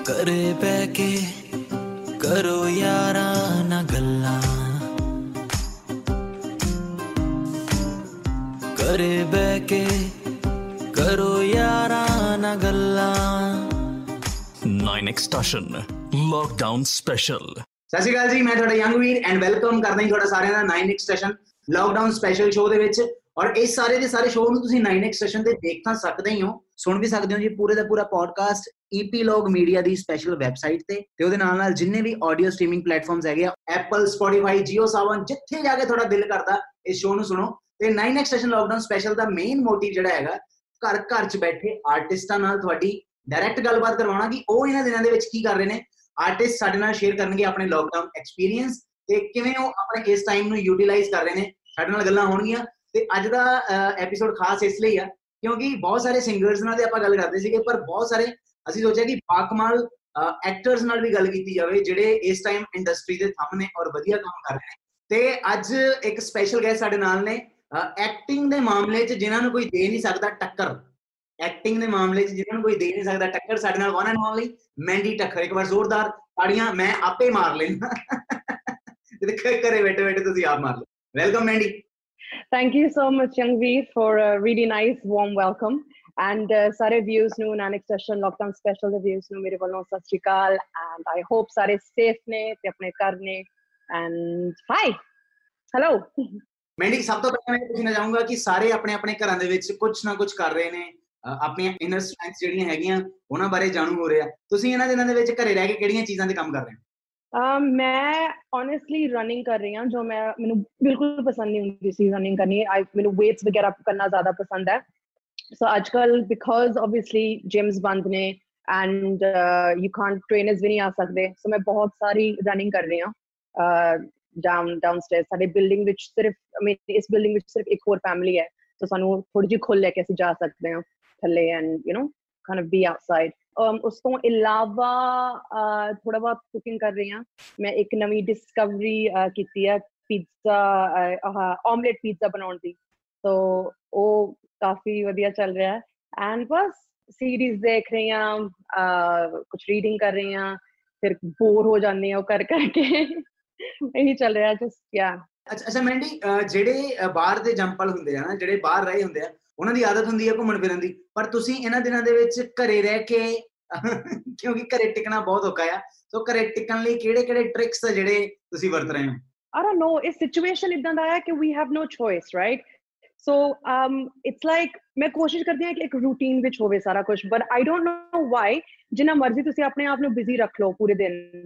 ਘਰੇ ਬਹਿ ਕੇ ਕਰੋ ਯਾਰਾਂ ਨਾ ਗੱਲਾਂ ਘਰੇ ਬਹਿ ਕੇ ਕਰੋ ਯਾਰਾਂ ਨਾ ਗੱਲਾਂ 9 Extortion Lockdown Special ਸਤਿ ਸ਼੍ਰੀ ਅਕਾਲ ਜੀ ਮੈਂ ਤੁਹਾਡਾ ਯੰਗ ਵੀਰ ਐਂਡ ਵੈਲਕਮ ਕਰਦਾ ਹਾਂ ਤੁਹਾਡਾ ਸਾਰਿਆਂ ਦਾ 9x session lockdown special show ਦੇ ਵਿੱਚ ਔਰ ਇਸ ਸਾਰੇ ਦੇ ਸਾਰੇ ਸ਼ੋਅ ਨੂੰ ਤੁਸੀਂ 9x ਸੈਸ਼ਨ ਤੇ ਦੇਖ ਤਾਂ ਸਕਦੇ ਹੀ ਹੋ। ਸੁਣ ਵੀ ਸਕਦੇ ਹੋ ਜੀ ਪੂਰੇ ਦਾ ਪੂਰਾ ਪੋਡਕਾਸਟ ਈਪੀਲੌਗ ਮੀਡੀਆ ਦੀ ਸਪੈਸ਼ਲ ਵੈਬਸਾਈਟ ਤੇ। ਤੇ ਉਹਦੇ ਨਾਲ ਨਾਲ ਜਿੰਨੇ ਵੀ ਆਡੀਓ ਸਟ੍ਰੀਮਿੰਗ ਪਲੇਟਫਾਰਮਸ ਹੈਗੇ ਆ ਐਪਲ ਸਪੋਟੀਫਾਈ ਜੀਓ ਸਾਵਨ ਜਿੱਥੇ ਜਾ ਕੇ ਤੁਹਾਡਾ ਦਿਲ ਕਰਦਾ ਇਸ ਸ਼ੋਅ ਨੂੰ ਸੁਣੋ। ਤੇ 9x ਸੈਸ਼ਨ ਲਾਕਡਾਊਨ ਸਪੈਸ਼ਲ ਦਾ ਮੇਨ ਮੋਟਿਵ ਜਿਹੜਾ ਹੈਗਾ, ਘਰ ਘਰ 'ਚ ਬੈਠੇ ਆਰਟਿਸਟਾਂ ਨਾਲ ਤੁਹਾਡੀ ਡਾਇਰੈਕਟ ਗੱਲਬਾਤ ਕਰਵਾਉਣਾ ਕਿ ਉਹ ਇਹਨਾਂ ਦਿਨਾਂ ਦੇ ਵਿੱਚ ਕੀ ਕਰ ਰਹੇ ਨੇ। ਆਰਟਿਸਟ ਸਾਡੇ ਨਾਲ ਸ਼ੇਅਰ ਕਰਨਗੇ ਆਪਣੇ ਲਾਕਡਾਊਨ ਐਕਸਪੀਰੀਅੰਸ ਤੇ ਕਿਵੇਂ ਉਹ ਆਪਣੇ ਇਸ ਟਾਈਮ ਨੂੰ ਯੂਟਿਲਾਈਜ਼ ਕਰ ਰਹੇ ਨੇ। ਸਾਡੇ ਨਾਲ ਗੱਲਾਂ ਹੋਣਗੀਆਂ। ਤੇ ਅੱਜ ਦਾ ਐਪੀਸੋਡ ਖਾਸ ਇਸ ਲਈ ਆ, ਕਿਉਂਕਿ ਬਹੁਤ ਸਾਰੇ ਸਿੰਗਰਸ ਨਾਲ ਤੇ ਆਪਾਂ ਗੱਲ ਕਰਦੇ ਸੀਗੇ, ਪਰ ਬਹੁਤ ਸਾਰੇ ਅਸੀਂ ਸੋਚਿਆ ਕਿ ਬਾਕਮਾਲ ਐਕਟਰਸ ਨਾਲ ਵੀ ਗੱਲ ਕੀਤੀ ਜਾਵੇ, ਜਿਹੜੇ ਇਸ ਟਾਈਮ ਇੰਡਸਟਰੀ ਦੇ ਥੰਮ ਨੇ ਔਰ ਵਧੀਆ ਕੰਮ ਕਰ ਰਹੇ ਨੇ। ਤੇ ਅੱਜ ਇੱਕ ਸਪੈਸ਼ਲ ਗੈਸਟ ਸਾਡੇ ਨਾਲ ਨੇ ਐਕਟਿੰਗ ਦੇ ਮਾਮਲੇ 'ਚ ਜਿਨ੍ਹਾਂ ਨੂੰ ਕੋਈ ਦੇ ਨਹੀਂ ਸਕਦਾ ਟੱਕਰ। ਐਕਟਿੰਗ ਦੇ ਮਾਮਲੇ 'ਚ ਜਿਨ੍ਹਾਂ ਨੂੰ ਕੋਈ ਦੇ ਨਹੀਂ ਸਕਦਾ ਟੱਕਰ, ਸਾਡੇ ਨਾਲ ਵਨ ਐਂਡ ਓਨਲੀ ਮੈਂਡੀ ਟੱਕਰ। ਇੱਕ ਵਾਰ ਜ਼ੋਰਦਾਰ ਤਾੜੀਆਂ, ਮੈਂ ਆਪੇ ਮਾਰ ਲੈਣਾ ਤੇ ਘਰੇ ਬੈਠੇ ਬੈਠੇ ਤੁਸੀਂ ਆਪ ਮਾਰ ਲਓ। Welcome Mandy Thank you so much, Youngveer, for a really nice, warm welcome. And uh, ਸਾਰੇ views ਨੂੰ ਨਾਨਕ ਸੈਸ਼ਨ ਲੋਕਡਾਊਨ ਸਪੈਸ਼ਲ ਦੇ views ਨੂੰ ਮੇਰੇ ਵੱਲੋਂ ਸਤਿ ਸ਼੍ਰੀ ਅਕਾਲ and I hope ਸਾਰੇ safe ਨੇ ਤੇ ਆਪਣੇ ਘਰ ਨੇ and hi hello ਮੈਂਡੀ ਸਭ ਤੋਂ ਪਹਿਲਾਂ ਮੈਂ ਪੁੱਛਣਾ ਚਾਹੂੰਗਾ ਕਿ ਸਾਰੇ ਆਪਣੇ ਆਪਣੇ ਘਰਾਂ ਦੇ ਵਿੱਚ ਕੁਝ ਨਾ ਕੁਝ ਕਰ ਰਹੇ ਨੇ ਆਪਣੀਆਂ ਇਨਰ ਸਟਰੈਂਥਸ ਜਿਹੜੀਆਂ ਹੈਗੀਆਂ ਉਹਨਾਂ ਬਾਰੇ ਜਾਣੂ ਹੋ ਰਿਹਾ ਤੁਸੀਂ ਇਹਨਾਂ ਦਿਨਾਂ ਦੇ ਵਿੱਚ ਘਰੇ ਰਹਿ ਕੇ ਕਿਹੜੀਆਂ ਚੀਜ਼ਾਂ ਤੇ ਕੰਮ ਕਰ ਰਹੇ ਹੋ Uh, मैं ऑनेस्टली रनिंग कर रही हूँ जो मैं मैंू बिल्कुल पसंद नहीं होंगी सी रनिंग करनी। आई मैंने वेट्स वगैरह करना ज़्यादा पसंद है। सो so, आजकल बिकॉज़ ऑब्वियसली जिम्स बंद ने एंड यू कॉन्ट ट्रेनर्स भी नहीं आ सकते। सो so, मैं बहुत सारी रनिंग कर रही हूँ डाउन डाउन स्टेयर साढ़े बिल्डिंग विच सिर्फ़ मेरी इस बिल्डिंग विच सिर्फ़ एक और फैमिली है। तो सानू थोड़ी जी खुल लेके असी जा सकते हैं थले and you know kind of be outside ਉਸ ਤੋਂ ਇਲਾਵਾ ਥੋੜਾ ਬਹੁਤ ਕੁਕਿੰਗ ਕਰ ਰਹੀ ਹਾਂ ਮੈਂ ਇੱਕ ਨਵੀਂ ਡਿਸਕਵਰੀ ਕੀਤੀ ਹੈ ਪੀਜ਼ਾ ਆਮਲੇਟ ਪੀਜ਼ਾ ਬਣਾਉਣ ਦੀ ਸੋ ਉਹ ਕਾਫੀ ਵਧੀਆ ਚੱਲ ਰਿਹਾ ਹੈ ਐਂਡ ਬਸ ਸੀਰੀਜ਼ ਦੇਖ ਰਹੀ ਹਾਂ ਕੁਝ ਰੀਡਿੰਗ ਕਰ ਰਹੀ ਹਾਂ ਫਿਰ ਬੋਰ ਹੋ ਜਾਂਦੀ ਹਾਂ ਉਹ ਕਰ ਕਰਕੇ ਇਹੀ ਚੱਲ ਰਿਹਾ ਜਸਟ ਯਾ ਅੱਛਾ ਅੱਛਾ ਮੈਂਡੀ ਜਿਹੜੇ ਬਾਹਰ ਦੇ ਜੰਪਲ ਹੁੰਦੇ ਆ ਨਾ ਜਿਹੜੇ ਬਾਹਰ ਰਹੇ ਹੁੰਦੇ ਆ ਉਹਨਾਂ ਦੀ ਆਦਤ ਹੁੰਦੀ ਹੈ ਘੁੰਮਣ ਫਿਰਨ ਦੀ। ਪਰ ਤੁਸੀਂ ਇਹਨਾਂ ਦਿਨਾਂ ਦੇ ਵਿੱਚ ਘਰੇ ਰਹਿ ਕੇ ਕਿਉਂਕਿ ਘਰੇ ਟਿਕਣਾ ਬਹੁਤ ਔਖਾ ਆ। ਸੋ ਘਰੇ ਟਿਕਣ ਲਈ ਕਿਹੜੇ ਕਿਹੜੇ ਟ੍ਰਿਕਸ ਆ ਜਿਹੜੇ ਤੁਸੀਂ ਵਰਤ ਰਹੇ ਹੋ? I don't know, ਇਸ ਸਿਚੁਏਸ਼ਨ ਇਦਾਂ ਦਾ ਹੈ ਕਿ we have no choice, right? So um it's like ਮੈਂ ਕੋਸ਼ਿਸ਼ ਕਰਦੀ ਹਾਂ ਕਿ ਇੱਕ ਰੂਟੀਨ ਵਿੱਚ ਹੋਵੇ ਸਾਰਾ ਕੁਝ but I don't know why ਜਿੰਨਾ ਮਰਜ਼ੀ ਤੁਸੀਂ ਆਪਣੇ ਆਪ ਨੂੰ ਬਿਜ਼ੀ ਰੱਖ ਲਓ ਪੂਰੇ ਦਿਨ।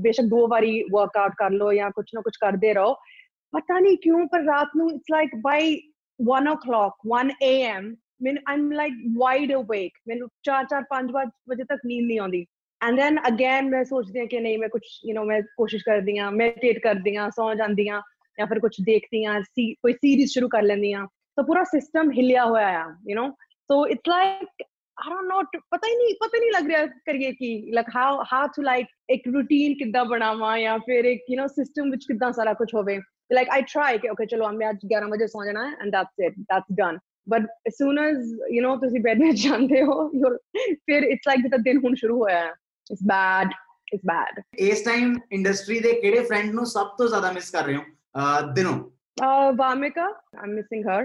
ਬੇਸ਼ੱਕ ਦੋ ਵਾਰੀ ਵਰਕਆਊਟ ਕਰ ਲਓ ਜਾਂ ਕੁਝ ਨਾ ਕੁਝ ਕਰਦੇ ਰਹੋ। ਪਤਾ ਨਹੀਂ ਕਿਉਂ, ਪਰ ਰਾਤ ਨੂੰ it's like by one o'clock, 1 a.m. When I'm like wide awake, when चार चार पाँच पाँच बजे तक नींद नहीं आती। एंड देन अगेन मैं सोचती हूँ कि नहीं मैं कुछ यू you नो know, मैं कोशिश कर दी हाँ मेडिटेट कर दी हाँ सौ जाती हाँ या फिर कुछ देखती हाँ सी, कोई सीरीज़ शुरू कर लेंदी हाँ। तो पूरा सिस्टम हिलिया हुआ है you know so it's like I don't know पता ही नहीं पता नहीं लग रहा करिए कि like how how to like एक रूटीन किदा बनावा या फिर एक यू नो सिस्टम विच किदा सारा कुछ होवे। like I try ਕਿ okay ਚਲੋ ਮੈਂ ਅੱਜ 11 ਵਜੇ ਸੌ ਜਾਣਾ ਹੈ and that's it that's done but as soon as you know ਤੁਸੀਂ ਬੈੱਡ ਵਿੱਚ ਜਾਂਦੇ ਹੋ ਫਿਰ it's like ਜਿੱਦਾਂ ਦਿਨ ਹੁਣ ਸ਼ੁਰੂ ਹੋਇਆ ਹੈ it's bad it's bad ਇਸ ਟਾਈਮ ਇੰਡਸਟਰੀ ਦੇ ਕਿਹੜੇ ਫਰੈਂਡ ਨੂੰ ਸਭ ਤੋਂ ਜ਼ਿਆਦਾ ਮਿਸ ਕਰ ਰਹੇ ਹੋ ਦਿਨੋਂ uh Vamika I'm missing her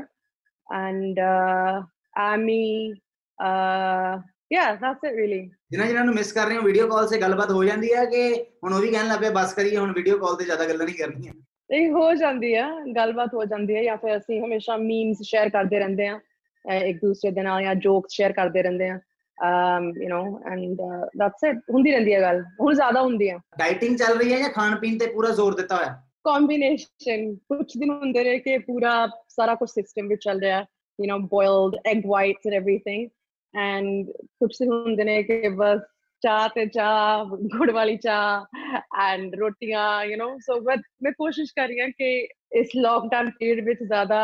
and uh Amy uh yeah that's it really ਜਿਨ੍ਹਾਂ ਜਿਨ੍ਹਾਂ ਨੂੰ ਮਿਸ ਕਰ ਰਹੇ ਹੋ ਵੀਡੀਓ ਕਾਲ 'ਤੇ ਗੱਲਬਾਤ ਹੋ ਜਾਂਦੀ ਹੈ ਕਿ ਹੁਣ ਉਹ ਵੀ ਕਹਿਣ ਲੱਗੇ ਬਸ ਕਰੀਏ ਹੁਣ ਵੀਡੀਓ ਕਾਲ ਤੇ ਜ਼ਿਆਦਾ ਗੱਲਾਂ ਨਹੀਂ ਕਰਨੀਆਂ ਇਹ ਹੋ ਜਾਂਦੀ ਹੈ ਗੱਲਬਾਤ ਹੋ ਜਾਂਦੀ ਹੈ ਜਾਂ ਫਿਰ ਅਸੀਂ ਹਮੇਸ਼ਾ ਮੀਮਸ ਸ਼ੇਅਰ ਕਰਦੇ ਰਹਿੰਦੇ ਆ ਇੱਕ ਦੂਸਰੇ ਦੇ ਨਾਲ ਜਾਂ ਜੋਕਸ ਸ਼ੇਅਰ ਕਰਦੇ ਰਹਿੰਦੇ ਆ um you know and uh, that's it ਹੁੰਦੀ ਰਹਿੰਦੀ ਹੈ ਗੱਲ ਹੁਣ ਜ਼ਿਆਦਾ ਹੁੰਦੀ ਹੈ ਡਾਈਟਿੰਗ ਚੱਲ ਰਹੀ ਹੈ ਜਾਂ ਖਾਣ ਪੀਣ ਤੇ ਪੂਰਾ ਜ਼ੋਰ ਦਿੱਤਾ ਹੋਇਆ combination ਕੁਝ ਦਿਨ ਹੁੰਦੇ ਰਹੇ ਕਿ ਪੂਰਾ ਸਾਰਾ ਕੁਝ ਸਿਸਟਮ ਵਿੱਚ ਚੱਲ ਰਿਹਾ you know boiled egg whites and everything and ਕੁਝ ਦਿਨ ਹੁੰਦੇ ਨੇ ਕਿ ਬਸ चाह ते चाह गुड़ वाली चाह एंड रोटियाँ यू नो सो बट मैं कोशिश कर रही हूँ कि इस लॉकडाउन पीरियड में ज़्यादा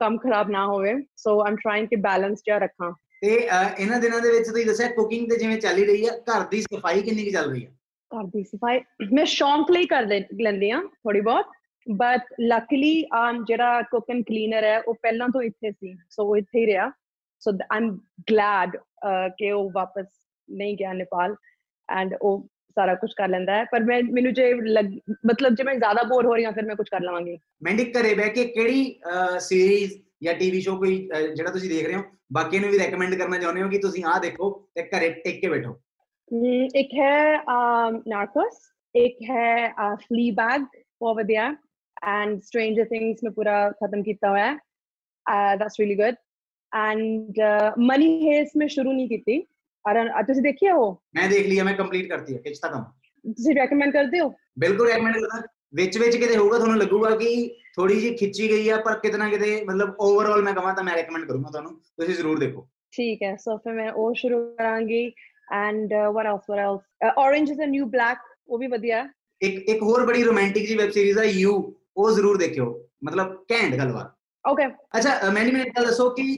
ਕੰਮ ਖਰਾਬ ਨਾ ਹੋਵੇ ਸੋ ਆਮ ਟ੍ਰਾਈਂਗ ਕਿ ਬੈਲੈਂਸ ਜਿਹਾ ਰੱਖਾਂ ਤੇ ਇਹਨਾਂ ਦਿਨਾਂ ਦੇ ਵਿੱਚ ਤੁਸੀਂ ਦੱਸਿਆ ਕੁਕਿੰਗ ਤੇ ਜਿਵੇਂ ਚੱਲ ਰਹੀ ਆ ਘਰ ਦੀ ਸਫਾਈ ਕਿੰਨੀ ਕਿ ਚੱਲ ਰਹੀ ਆ ਘਰ ਦੀ ਸਫਾਈ ਮੈਂ ਸ਼ੌਂਕ ਲਈ ਕਰ ਲੈਂਦੀ ਆ ਥੋੜੀ ਬਹੁਤ ਬਟ ਲੱਕਲੀ ਆਮ ਜਿਹੜਾ ਕੁਕ ਐਂਡ ਕਲੀਨਰ ਹੈ ਉਹ ਪਹਿਲਾਂ ਤੋਂ ਇੱਥੇ ਸੀ ਸੋ ਉਹ ਇੱਥੇ ਹੀ ਰਿਹਾ ਸੋ ਆਮ ਗਲੈਡ ਕਿ ਉਹ ਵਾਪਸ ਨਹੀਂ ਗਿਆ ਨੇਪਾਲ ਐਂਡ ਉਹ ਸਾਰਾ ਕੁਝ ਕਰ ਲੈਂਦਾ ਹੈ ਪਰ ਮੈਂ ਮੈਨੂੰ ਜੇ ਮਤਲਬ ਜੇ ਮੈਂ ਜ਼ਿਆਦਾ ਬੋਰ ਹੋ ਰਹੀ ਹਾਂ ਫਿਰ ਮੈਂ ਕੁਝ ਕਰ ਲਵਾਂਗੀ ਮੈਂਡਿਕ ਘਰੇ ਬਹਿ ਕੇ ਕਿਹੜੀ ਸੀਰੀਜ਼ ਜਾਂ ਟੀਵੀ ਸ਼ੋਅ ਕੋਈ ਜਿਹੜਾ ਤੁਸੀਂ ਦੇਖ ਰਹੇ ਹੋ ਬਾਕੀਆਂ ਨੂੰ ਵੀ ਰეკਮੈਂਡ ਕਰਨਾ ਚਾਹੁੰਦੇ ਹੋ ਕਿ ਤੁਸੀਂ ਆਹ ਦੇਖੋ ਤੇ ਘਰੇ ਟਿਕ ਕੇ ਬੈਠੋ ਇੱਕ ਹੈ ਨਾਰਕੋਸ ਇੱਕ ਹੈ ਫਲੀ ਬੈਗ ਬਹੁਤ ਵਧੀਆ ਐਂਡ ਸਟ੍ਰੇਂਜਰ ਥਿੰਗਸ ਮੈਂ ਪੂਰਾ ਖਤਮ ਕੀਤਾ ਹੋਇਆ ਹੈ that's really good and Money Heist ਮੈਂ ਸ਼ੁਰੂ ਨਹੀਂ ਕੀਤੀ ਅਰਨ ਤੁਸੀਂ ਦੇਖਿਆ ਉਹ ਮੈਂ ਦੇਖ ਲਿਆ ਮੈਂ ਕੰਪਲੀਟ ਕਰਤੀ ਹੈ ਖਿੱਚਤਾ ਕੰਮ ਤੁਸੀਂ ਰეკਮੈਂਡ ਕਰਦੇ ਹੋ ਬਿਲਕੁਲ ਰეკਮੈਂਡ ਕਰਦਾ ਵਿੱਚ ਵਿੱਚ ਕਿਤੇ ਹੋਊਗਾ ਤੁਹਾਨੂੰ ਲੱਗੂਗਾ ਕਿ ਥੋੜੀ ਜਿਹੀ ਖਿੱਚੀ ਗਈ ਆ ਪਰ ਕਿਤਨਾ ਕਿਤੇ ਮਤਲਬ ਓਵਰਆਲ ਮੈਂ ਕਹਾਂ ਤਾਂ ਮੈਂ ਰეკਮੈਂਡ ਕਰੂੰਗਾ ਤੁਹਾਨੂੰ ਤੁਸੀਂ ਜ਼ਰੂਰ ਦੇਖੋ ਠੀਕ ਹੈ ਸੋ ਫਿਰ ਮੈਂ ਉਹ ਸ਼ੁਰੂ ਕਰਾਂਗੀ and what else what else Orange is a New Black ਉਹ ਵੀ ਵਧੀਆ ਇੱਕ ਇੱਕ ਹੋਰ ਬੜੀ ਰੋਮਾਂਟਿਕ ਜੀ ਵੈਬ ਸੀਰੀਜ਼ ਆ ਯੂ ਉਹ ਜ਼ਰੂਰ ਦੇਖਿਓ ਮਤਲਬ ਕੈਂਡ ਗੱਲਬਾਤ ਓਕੇ ਅੱਛਾ ਮੈਨੂੰ ਮੈਨੂੰ ਦੱਸੋ ਕਿ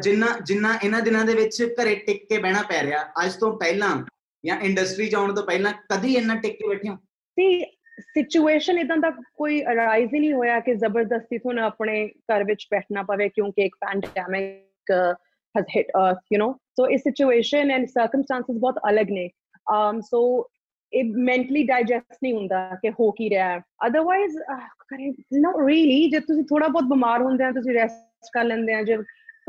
ਜਿੰਨਾ ਜਿੰਨਾ ਇਹਨਾਂ ਦਿਨਾਂ ਦੇ ਵਿੱਚ ਘਰੇ ਟਿਕ ਕੇ ਬਹਿਣਾ ਪੈ ਰਿਹਾ, ਅੱਜ ਤੋਂ ਪਹਿਲਾਂ ਜਾਂ ਇੰਡਸਟਰੀ ਚ ਆਉਣ ਤੋਂ ਪਹਿਲਾਂ ਕਦੀ ਇੰਨਾ ਟਿਕ ਕੇ ਬੈਠੇ ਹੋ? ਸੀ ਸਿਚੁਏਸ਼ਨ ਇਦਾਂ ਦਾ ਕੋਈ ਅਰਾਈਜ਼ ਹੀ ਨਹੀਂ ਹੋਇਆ ਕਿ ਜ਼ਬਰਦਸਤੀ ਤੁਹਾਨੂੰ ਆਪਣੇ ਘਰ ਵਿੱਚ ਬੈਠਣਾ ਪਵੇ ਕਿਉਂਕਿ ਇੱਕ pandemic uh, has hit earth you know? So ਇਸ situation and circumstances ਬਹੁਤ ਅਲੱਗ ਨੇ। Um so it mentally digest ਨਹੀਂ ਹੁੰਦਾ ਕਿ ਹੋ ਕੀ ਰਿਹਾ। ਹੈ otherwise uh, ਕਰੇ not really, ਜੇ ਤੁਸੀਂ ਥੋੜਾ ਬਹੁਤ ਬਿਮਾਰ ਹੁੰਦੇ ਆ, ਤੁਸੀਂ ਰੈਸਟ ਕਰ ਲੈਂਦੇ ਆ, ਜੇ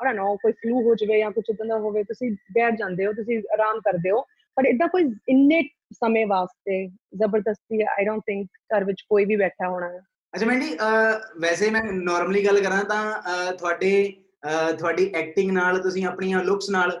ਆਣਾ ਨਾ ਕੋਈ ਫਲੂ ਹੋ ਜਵੇ ਜਾਂ ਕੁਝ ਇਦਾਂ ਦਾ ਹੋਵੇ ਤੁਸੀਂ ਬੈਠ ਜਾਂਦੇ ਹੋ ਤੁਸੀਂ ਆਰਾਮ ਕਰਦੇ ਹੋ। ਪਰ ਇਦਾਂ ਕੋਈ ਇੰਨੇ ਸਮੇਂ ਵਾਸਤੇ ਜ਼ਬਰਦਸਤੀ ਆਈ ਡੋਨਟ ਥਿੰਕ ਘਰ ਵਿੱਚ ਕੋਈ ਵੀ ਬੈਠਾ ਹੋਣਾ ਹੈ। ਅੱਛਾ ਮੈਂਡੀ ਵੈਸੇ ਮੈਂ ਨਾਰਮਲੀ ਗੱਲ ਕਰਾਂ ਤਾਂ ਤੁਹਾਡੇ ਤੁਹਾਡੀ ਐਕਟਿੰਗ ਨਾਲ ਤੁਸੀਂ ਆਪਣੀਆਂ ਲੁੱਕਸ ਨਾਲ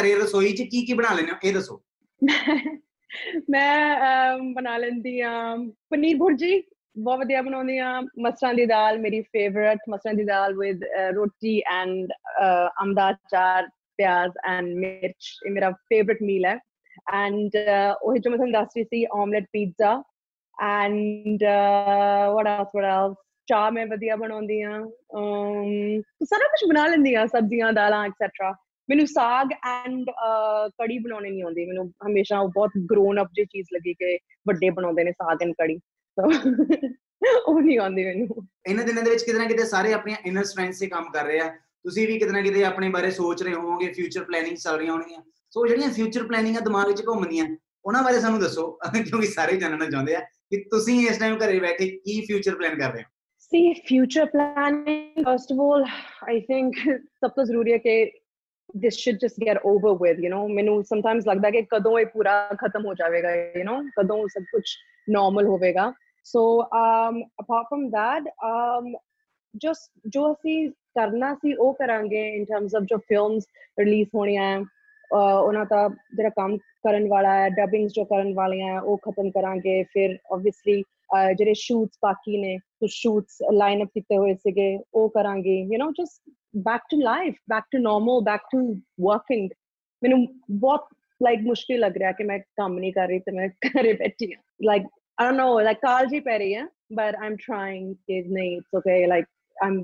ਘਰੇ ਰਸੋਈ 'ਚ ਕੀ ਕੀ ਬਣਾ ਲੈਂਦੇ ਹੋ? ਇਹ ਦੱਸੋ। ਮੈਂ ਬਣਾ ਲੈਂਦੀ ਆ ਪਨੀਰ ਭੁਰਜੀ ਬਹੁਤ ਵਧੀਆ ਬਣਾਉਂਦੀ ਆ ਮਸਰਾਂ ਦੀ ਦਾਲ ਮੇਰੀ ਫੇਵਰਿਟ ਮਸਰਾਂ ਦੀ ਦਾਲ ਵਿਦ ਰੋਟੀ ਐਂਡ ਅੰਡਾ ਚਾਰ ਪਿਆਜ਼ ਐਂਡ ਮਿਰਚ ਇਹ ਮੇਰਾ ਫੇਵਰਿਟ ਮੀਲ ਹੈ। ਐਂਡ ਉਹੀ ਜੋ ਮੈਂ ਤੁਹਾਨੂੰ ਦੱਸ ਰਹੀ ਸੀ omelette pizza and what else what else ਚਾਹ ਮੈਂ ਵਧੀਆ ਬਣਾਉਂਦੀ ਆ um, ਸਾਰਾ ਕੁਝ ਬਣਾ ਲੈਂਦੀ ਆ ਸਬਜ਼ੀਆਂ ਦਾਲਾਂ ਐਕਸੈਟਰਾ ਮੈਨੂੰ ਸਾਗ ਐਂਡ ਕੜੀ ਬਣਾਉਣੀ ਨਹੀਂ ਆਉਂਦੀ। ਮੈਨੂੰ ਹਮੇਸ਼ਾ ਉਹ ਬਹੁਤ ਗਰੋਨ ਅਪ ਜਿਹੀ ਚੀਜ਼ ਲੱਗੀ ਕਿ ਵੱਡੇ ਬਣਾਉਂਦੇ ਨੇ ਸਾਗ ਐਂਡ ਕੜੀ। So, ਉਹ ਨਹੀਂ ਆਉਂਦੀ ਮੈਨੂੰ ਇਹਨਾਂ ਦਿਨਾਂ ਦੇ ਵਿੱਚ ਕਿਤੇ ਨਾ ਕਿਤੇ ਸਾਰੇ ਆਪਣੀਆਂ ਇਨਰ ਸਟਰੈਂਥ 'ਤੇ ਕੰਮ ਕਰ ਰਹੇ ਆ ਤੁਸੀਂ ਵੀ ਕਿਤੇ ਨਾ ਕਿਤੇ ਆਪਣੇ ਬਾਰੇ ਸੋਚ ਰਹੇ ਹੋਵੋਗੇ ਫਿਊਚਰ ਪਲੈਨਿੰਗ ਚੱਲ ਰਹੀਆਂ ਹੋਣਗੀਆਂ ਸੋ ਜਿਹੜੀਆਂ ਫਿਊਚਰ ਪਲੈਨਿੰਗਾਂ ਦਿਮਾਗ ਵਿੱਚ ਘੁੰਮਦੀਆਂ ਉਹਨਾਂ ਬਾਰੇ ਸਾਨੂੰ ਦੱਸੋ ਕਿਉਂਕਿ ਸਾਰੇ ਜਾਣਨਾ ਚਾਹੁੰਦੇ ਆ ਕਿ ਤੁਸੀਂ ਇਸ ਟਾਈਮ ਘਰੇ ਬੈਠੇ ਕੀ ਫਿਊਚਰ ਪਲਾਨ ਕਰ ਰਹੇ ਹੋ See, future planning, first of all, I think ਸਭ ਤੋਂ ਜ਼ਰੂਰੀ ਹੈ ਕਿ this should just get over with, you know. ਮੈਨੂੰ sometimes ਲੱਗਦਾ ਕਿ ਕਦੋਂ ਇਹ ਪੂਰਾ ਖਤਮ ਹੋ ਜਾਵੇਗਾ, you know, ਕਦੋਂ ਸਭ ਕੁਝ normal ਹੋਵੇਗਾ. So, um, apart from that, um, just ਜੋ ਅਸੀਂ ਕਰਨਾ ਸੀ ਉਹ ਕਰਾਂਗੇ in terms of ਜੋ films release ਹੋਣੀਆਂ ਹੈ, ਅਹ ਉਹਨਾਂ ਦਾ ਜਿਹੜਾ ਕੰਮ ਕਰਨ ਵਾਲਾ ਹੈ, dubbings ਜੋ ਕਰਨ ਵਾਲੀਆਂ ਹੈ, ਉਹ ਖਤਮ ਕਰਾਂਗੇ. ਫਿਰ obviously ਅਹ ਜਿਹੜੇ ਸ਼ੂਟਸ ਬਾਕੀ ਨੇ ਕੁਝ ਸ਼ੂਟਸ ਲਾਈਨ ਅਪ ਕੀਤੇ ਹੋਏ ਸੀਗੇ ਉਹ ਕਰਾਂਗੇ you know just back to life back to normal back to working ਮੈਨੂੰ ਬਹੁਤ ਲਾਈਕ ਮੁਸ਼ਕਿਲ ਲੱਗ ਰਿਹਾ ਕਿ ਮੈਂ ਕੰਮ ਨਹੀਂ ਕਰ ਰਹੀ ਤੇ ਮੈਂ ਘਰੇ ਬੈਠੀ ਹਾਂ like I don't no like ਕਾਲ ਜੀ ਪੈ ਰਹੀ ਹੈ ਬਟ ਆਈ ਐਮ ਟ੍ਰਾਈਂਗ ਕਿ ਨਹੀਂ it's okay like I am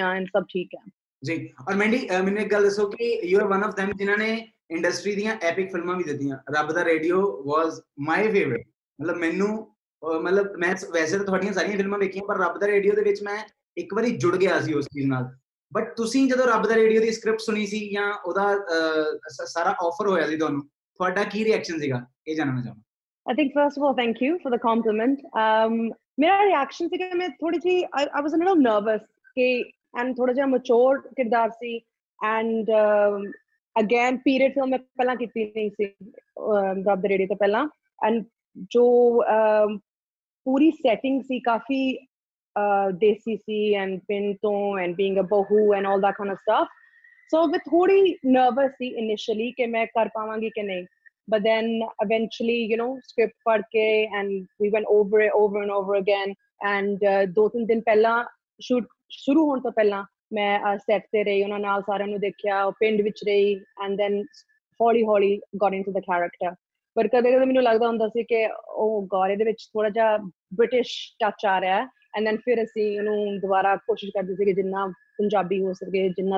ਹਾਂ ਐਂਡ ਸਭ ਠੀਕ ਹੈ ਜੀ ਔਰ ਮੈਂਡੀ ਅਹ ਮੈਨੂੰ ਇੱਕ ਗੱਲ ਦੱਸੋ ਕਿ you are one of them ਜਿਨ੍ਹਾਂ ਨੇ ਇੰਡਸਟਰੀ ਦੀਆਂ ਐਪਿਕ ਫਿਲਮਾਂ ਵੀ ਦਿੱਤੀਆਂ ਰੱਬ ਦਾ ਰੇਡੀਓ ਵਾਸ ਮਾਈ ਫੇਵਰਿਟ ਮਤਲਬ ਮੈਨੂੰ ਅਹ ਮਤਲਬ ਮੈਂ ਸ- ਵੈਸੇ ਤਾਂ ਤੁਹਾਡੀਆਂ ਸਾਰੀਆਂ ਫਿਲਮਾਂ ਵੇਖੀਆਂ ਪਰ ਰੱਬ ਦਾ ਰੇਡੀਓ ਦੇ ਵਿੱਚ ਮੈਂ ਇੱਕ ਵਾਰੀ ਜੁੜ ਗਿਆ ਸੀ ਉਸ ਚੀਜ਼ ਨਾਲ ਬਟ ਤੁਸੀਂ ਜਦੋਂ ਰੱਬ ਦਾ ਰੇਡੀਓ ਦੀ ਸਕ੍ਰਿਪਟ ਸੁਣੀ ਸੀ ਜਾਂ ਉਹਦਾ ਅਹ, ਸ- ਸਾਰਾ ਆਫਰ ਹੋਇਆ ਸੀ ਤੁਹਾਨੂੰ ਤੁਹਾਡਾ ਕੀ ਰਿਐਕਸ਼ਨ ਸੀਗਾ ਇਹ ਜਾਣਨਾ ਚਾਹੁੰਦਾ I think first of all, thank you for the compliment. Um, ਮੇਰਾ reaction ਸੀਗਾ ਮੈਂ ਥੋੜੀ ਜੀ I, I was a little nervous ਕਿ and ਥੋੜਾ ਜਿਹਾ mature ਕਿਰਦਾਰ ਸੀ and um, again period film ਮੈਂ ਪਹਿਲਾਂ ਕੀਤੀ ਨਹੀਂ ਸੀ um, ਰੱਬ ਦੇ ਰੇਡੀਓ ਤੋਂ ਪਹਿਲਾਂ and ਜੋ um, Puri setting C coffee uh, desi C and ਪਿੰਡ ਤੋਂ and being a ਬਹੂ and all that kind of stuff so ਮੈਂ ਥੋੜੀ nervous ਸੀ initially ਕਿ ਮੈਂ ਕਰ ਪਾਵਾਂਗੀ ਕਿ ਨਹੀਂ but then eventually you know script ਪੜ੍ਹ ਕੇ and we went over it over and over again. And uh, ਦੋ ਤਿੰਨ ਦਿਨ ਪਹਿਲਾਂ ਸ਼ੂਟ ਸ਼ੁਰੂ ਹੋਣ ਤੋਂ ਪਹਿਲਾਂ ਮੈਂ ਸੈੱਟ ਤੇ ਰਹੀ ਉਹਨਾਂ ਨਾਲ ਸਾਰਿਆਂ ਨੂੰ ਦੇਖਿਆ ਉਹ ਪਿੰਡ ਵਿੱਚ ਰਹੀ and then ਹੌਲੀ ਹੌਲੀ got into the character. ਪਰ ਕਦੇ ਕਦੇ ਮੈਨੂੰ ਲੱਗਦਾ ਹੁੰਦਾ ਸੀ ਕਿ oh ਉਹ ਗੌਰ ਇਹਦੇ ਵਿੱਚ ਥੋੜਾ ਜਿਹਾ ਬ੍ਰਿਟਿਸ਼ ਟੱਚ ਆ ਰਿਹਾ ਹੈ। ਐਂਡ ਦੈਨ ਫਿਰ ਅਸੀਂ ਉਹਨੂੰ ਦੁਬਾਰਾ ਕੋਸ਼ਿਸ਼ ਕਰਦੇ ਸੀ ਕਿ ਜਿੰਨਾ ਪੰਜਾਬੀ ਹੋ ਸਕੇ ਜਿੰਨਾ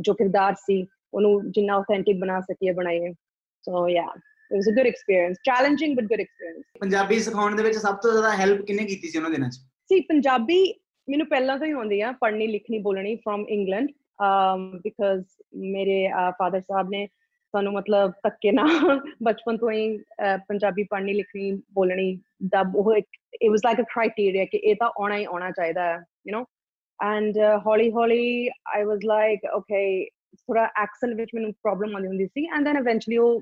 ਜੋ ਕਿਰਦਾਰ ਸੀ ਉਹਨੂੰ ਜਿੰਨਾ authentic ਬਣਾ ਸਕੀਏ ਬਣਾਈਏ। ਸੋ ਯਾ it was a good experience challenging but good experience Punjabi ਸਿਖਾਉਣ ਦੇ ਵਿੱਚ ਸਭ ਤੋਂ ਜ਼ਿਆਦਾ ਹੈਲਪ ਕਿੰਨੇ ਕੀਤੀ ਸੀ ਉਹਨਾਂ ਦਿਨਾਂ 'ਚ ਸੀ ਪੰਜਾਬੀ ਮੈਨੂੰ ਪਹਿਲਾਂ ਤੋਂ ਹੀ ਆਉਂਦੀ ਆ ਪੜ੍ਹਨੀ ਲਿਖਣੀ ਬੋਲਣੀ from england um because ਮੇਰੇ ਫਾਦਰ ਸਾਹਿਬ ਨੇ ਸਾਨੂੰ ਮਤਲਬ ਧੱਕੇ ਨਾਲ ਬਚਪਨ ਤੋਂ ਹੀ ਪੰਜਾਬੀ ਪੜ੍ਹਨੀ ਲਿਖਣੀ ਬੋਲਣੀ ਦਾ ਉਹ ਇੱਕ it was like a criteria ਕਿ ਇਹ ਤਾਂ ਆਉਣਾ ਹੀ ਆਉਣਾ ਚਾਹੀਦਾ ਹੈ you know and uh, ਹੌਲੀ ਹੌਲੀ I was like okay ਥੋੜਾ ਐਕਸੈਂਟ ਵਿੱਚ ਮੈਨੂੰ ਪ੍ਰੋਬਲਮ ਆਉਂਦੀ ਹੁੰਦੀ ਸੀ ਐਂਡ ਦੈਨ ਇਵੈਂਚੁਅਲੀ ਉਹ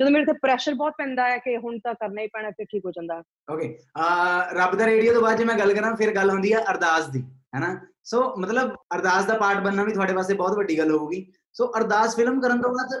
ਜਦੋਂ ਮੇਰੇ ਤੇ ਪ੍ਰੈਸ਼ਰ ਬਹੁਤ ਪੈਂਦਾ ਹੈ ਕਿ ਹੁਣ ਤਾਂ ਕਰਨਾ ਹੀ ਪੈਣਾ ਫਿਰ ਠੀਕ ਹੋ ਜਾਂਦਾ ਓਕੇ ਰੱਬ ਦਾ ਰੇਡੀਓ ਤੋਂ ਬਾਅਦ ਜੇ ਮੈਂ ਗੱਲ ਕਰਾਂ ਫਿਰ ਗੱਲ ਹੁੰਦੀ ਹੈ ਅਰਦਾਸ ਦੀ ਹੈਨਾ ਸੋ ਮਤਲਬ ਅਰਦਾਸ ਦਾ ਪਾਰਟ ਬੰਨਣਾ ਵੀ ਤੁਹਾਡੇ ਵਾਸਤੇ ਬਹੁਤ ਵੱਡੀ ਗੱਲ ਹੋਊਗੀ ਸੋ ਅਰਦਾਸ ਫਿਲਮ ਕਰਨ ਤੋਂ ਬਾਅਦ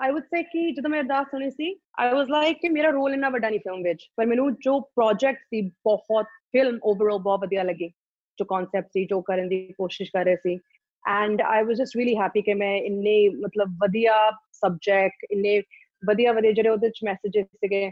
ਆਈ ਊਡ ਸੇ ਕਿ ਜਦੋਂ ਮੈਂ ਅਰਦਾਸ ਸੁਣੀ ਸੀ ਆਈ ਵਾਸ ਲਾਈਕ ਕਿ ਮੇਰਾ ਰੋਲ ਇੰਨਾ ਵੱਡਾ ਨਹੀਂ ਫਿਲਮ ਵਿੱਚ ਪਰ ਮੈਨੂੰ ਜੋ ਪ੍ਰੋਜੈਕਟ ਸੀ ਬਹੁਤ ਫਿਲਮ ਓਵਰਆਲ ਬਹੁਤ ਵਧੀਆ ਲੱਗੀ ਜੋ ਕਨਸੈਪਟ ਸੀ, ਜੋ ਕਰਨ ਦੀ ਕੋਸ਼ਿਸ਼ ਕਰ ਰਹੇ ਸੀ। And I was just really happy ਕਿ ਮੈਂ ਇੰਨੇ ਮਤਲਬ ਵਧੀਆ ਸਬਜੈਕਟ ਇੰਨੇ ਵਧੀਆ ਵਧੀਆ ਜਿਹੜੇ ਉਹਦੇ ਵਿੱਚ ਮੈਸੇजेस ਸੀਗੇ,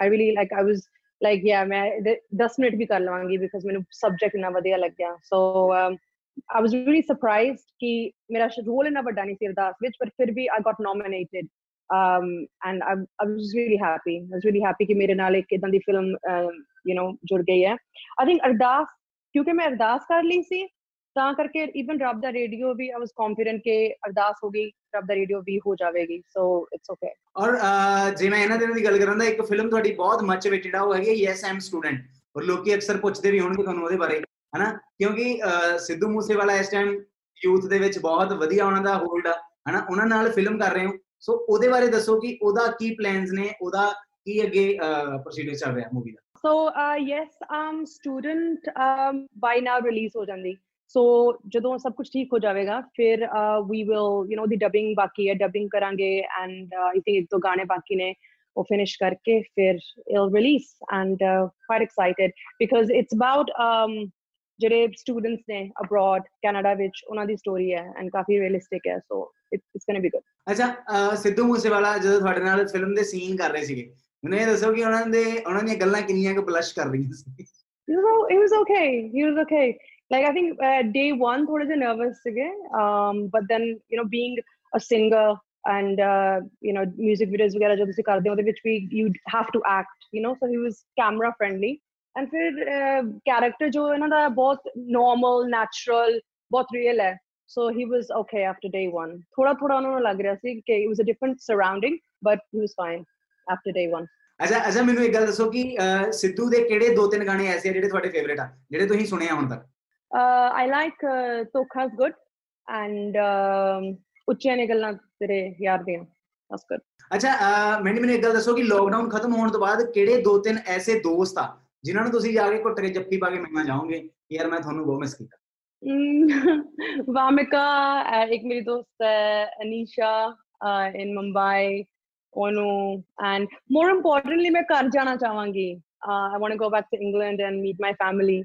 I really like I was like ya ਮੈਂ 10 ਮਿੰਟ ਵੀ ਕਰ ਲਵਾਂਗੀ ਬਿਕਾਜ਼ ਮੈਨੂੰ ਸਬਜੈਕਟ ਇੰਨਾ ਵਧੀਆ ਲੱਗਿਆ। ਸੋ ਆਈ ਵਾਸ ਰੀਲੀ ਸਰਪ੍ਰਾਈਜ਼ਡ ਕਿ ਮੇਰਾ ਰੋਲ ਇੰਨਾ ਵੱਡਾ ਨਹੀਂ ਸੀ ਅਰਦਾਸ ਵਿੱਚ, ਪਰ ਫਿਰ ਵੀ I got nominated um and I, I was really happy. I was really happy ਕਿ ਮੇਰੇ ਨਾਲ ਇੱਕ ਇਦਾਂ ਦੀ ਫਿਲਮ you know ਜੁੜ ਗਈ ਹੈ I think ਅਰਦਾਸ ਕਿਉਂਕਿ ਮੈਂ ਅਰਦਾਸ ਕਰ ਲਈ ਸੀ ਤਾਂ ਕਰਕੇ ਇਵਨ ਰੱਬ ਦਾ ਰੇਡੀਓ ਵੀ I was confident ਕਿ ਅਰਦਾਸ ਹੋ ਗਈ ਰੱਬ ਦਾ ਰੇਡੀਓ ਵੀ ਹੋ ਜਾਵੇਗੀ so it's okay. ਔਰ ਜੇ ਮੈਂ ਇਹਨਾਂ ਦਿਨਾਂ ਦੀ ਗੱਲ ਕਰਾਂ ਤਾਂ ਇੱਕ ਫਿਲਮ ਤੁਹਾਡੀ ਬਹੁਤ ਮੱਚ ਵੇਟਡ ਆ ਉਹ ਹੈਗੀ ਯੈਸ ਆਮ ਸਟੂਡੈਂਟ ਔਰ ਲੋਕੀ ਅਕਸਰ ਪੁੱਛਦੇ ਵੀ ਹੋਣਗੇ ਤੁਹਾਨੂੰ ਉਹਦੇ ਬਾਰੇ ਹਨਾ ਕਿਉਂਕਿ ਸਿੱਧੂ ਮੂਸੇਵਾਲਾ ਇਸ ਟਾਈਮ ਯੂਥ ਦੇ ਵਿੱਚ ਬਹੁਤ ਵਧੀਆ ਉਹਨਾਂ ਦਾ ਹੋਲਡ ਆ ਹਨਾ ਉਹਨਾਂ ਨਾਲ ਫਿਲਮ ਕਰ ਰਹੇ ਹੋ ਸੋ ਉਹਦੇ ਬਾਰੇ ਦੱਸੋ ਕਿ ਉਹਦਾ ਕੀ ਪਲਾਨਸ ਨੇ ਉਹਦਾ ਕੀ ਅੱਗੇ ਪ੍ਰੋਸੀਡਰ ਚੱਲ ਰਿਹਾ movie the so yes um student by now release ਹੋ ਜਾਂਦੀ ਸੋ ਜਦੋਂ ਸਭ ਕੁਝ ਠੀਕ ਹੋ ਜਾਵੇਗਾ ਫਿਰ ਵੀ well you know the dubbing ਬਾਕੀ ਹੈ ਡਬਿੰਗ ਕਰਾਂਗੇ ਐਂਡ ਆਈ ਥਿੰਕ ਇੱਕ ਦੋ ਗਾਣੇ ਬਾਕੀ ਨੇ ਉਹ ਫਿਨਿਸ਼ ਕਰਕੇ ਫਿਰ it'll release and quite excited because it's about um ਜਿਹੜੇ ਸਟੂਡੈਂਟਸ ਨੇ ਅਬਰੋਡ ਕੈਨੇਡਾ ਵਿੱਚ ਉਹਨਾਂ ਦੀ ਸਟੋਰੀ ਹੈ ਐਂਡ ਕਾਫੀ ਰੀਅਲਿਸਟਿਕ ਹੈ so it's going B good ਅੱਛਾ ਸਿੱਧੂ ਮੂਸੇਵਾਲਾ ਜਦੋਂ ਤੁਹਾਡੇ ਨਾਲ ਫਿਲਮ ਦੇ ਸੀਨ ਕਰ ਰਹੇ ਸੀਗੇ ਮੈਨੂੰ ਇਹ ਦੱਸੋ ਕਿ ਉਹਨਾਂ ਦੇ ਉਹਨਾਂ ਦੀਆਂ ਗੱਲਾਂ ਕਿੰਨੀਆਂ ਕੁ ਬਲਸ਼ ਕਰ ਰਹੀਆਂ ਸੀ it was okay he was okay like i think uh, day 1 ਥੋੜੇ ਜਿਹਾ nervous ਸੀਗੇ um but then you know being a singer and uh, you know music videos ਵਗੈਰਾ ਜਦੋਂ ਤੁਸੀਂ ਕਰਦੇ ਹੋ ਉਹਦੇ ਵਿੱਚ ਵੀ you have to act you know so he was camera friendly and ਫਿਰ ਕੈਰੈਕਟਰ ਜੋ ਇਹਨਾਂ ਦਾ ਬਹੁਤ ਨਾਰਮਲ ਨੈਚੁਰਲ ਬਹੁਤ ਰੀਅਲ ਹੈ ਸੋ ਹੀ ਵਾਸ ਓਕੇ ਆਫਟਰ ਡੇ 1 ਥੋੜਾ ਥੋੜਾ ਉਹਨਾਂ ਨੂੰ ਲੱਗ ਰਿਹਾ ਸੀ ਕਿ it was a different surrounding but he was fine after day 1 ਅੱਛਾ ਅੱਛਾ ਮੈਨੂੰ ਇੱਕ ਗੱਲ ਦੱਸੋ ਕਿ ਸਿੱਧੂ ਦੇ ਕਿਹੜੇ ਦੋ ਤਿੰਨ ਗਾਣੇ ਐਸੇ ਆ ਜਿਹੜੇ ਤੁਹਾਡੇ ਫੇਵਰੇਟ ਆ ਜਿਹੜੇ ਤੁਸੀਂ ਸੁਣੇ ਆ ਹੁਣ ਤੱਕ ਆਈ ਲਾਈਕ ਤੋਖਾਸ ਗੁੱਡ ਐਂਡ ਉੱਚੀਆਂ ਨੇ ਗੱਲਾਂ ਤੇਰੇ ਯਾਰ ਦੀਆਂ ਦੈਟਸ ਗੁੱਡ ਅੱਛਾ ਮੈਨੂੰ ਮੈਨੂੰ ਇੱਕ ਗੱਲ ਦੱਸੋ ਕਿ ਲੋਕਡਾਊਨ ਖਤਮ ਹੋਣ ਤੋਂ ਬਾਅਦ ਕਿਹੜੇ ਦੋ ਤਿੰਨ ਐਸੇ ਦੋਸਤ ਆ ਜਿਨ੍ਹਾਂ ਨੂੰ ਤੁਸੀਂ ਜਾ ਕੇ ਘੁੱਟ ਕੇ ਜੱਫੀ ਪਾ ਕੇ ਮਿਲਣਾ ਚਾਹੋਗੇ ਕਿ ਯਾਰ ਮੈਂ ਤੁਹਾਨੂੰ ਬਹੁਤ ਮਿਸ ਕੀਤਾ वामिका एक मेरी दोस्त है अनीशा इन मुंबई ओनू एंड मोर इम्पोर्टेंटली मैं घर जाना चाहूँगी I want to go back to England and meet my family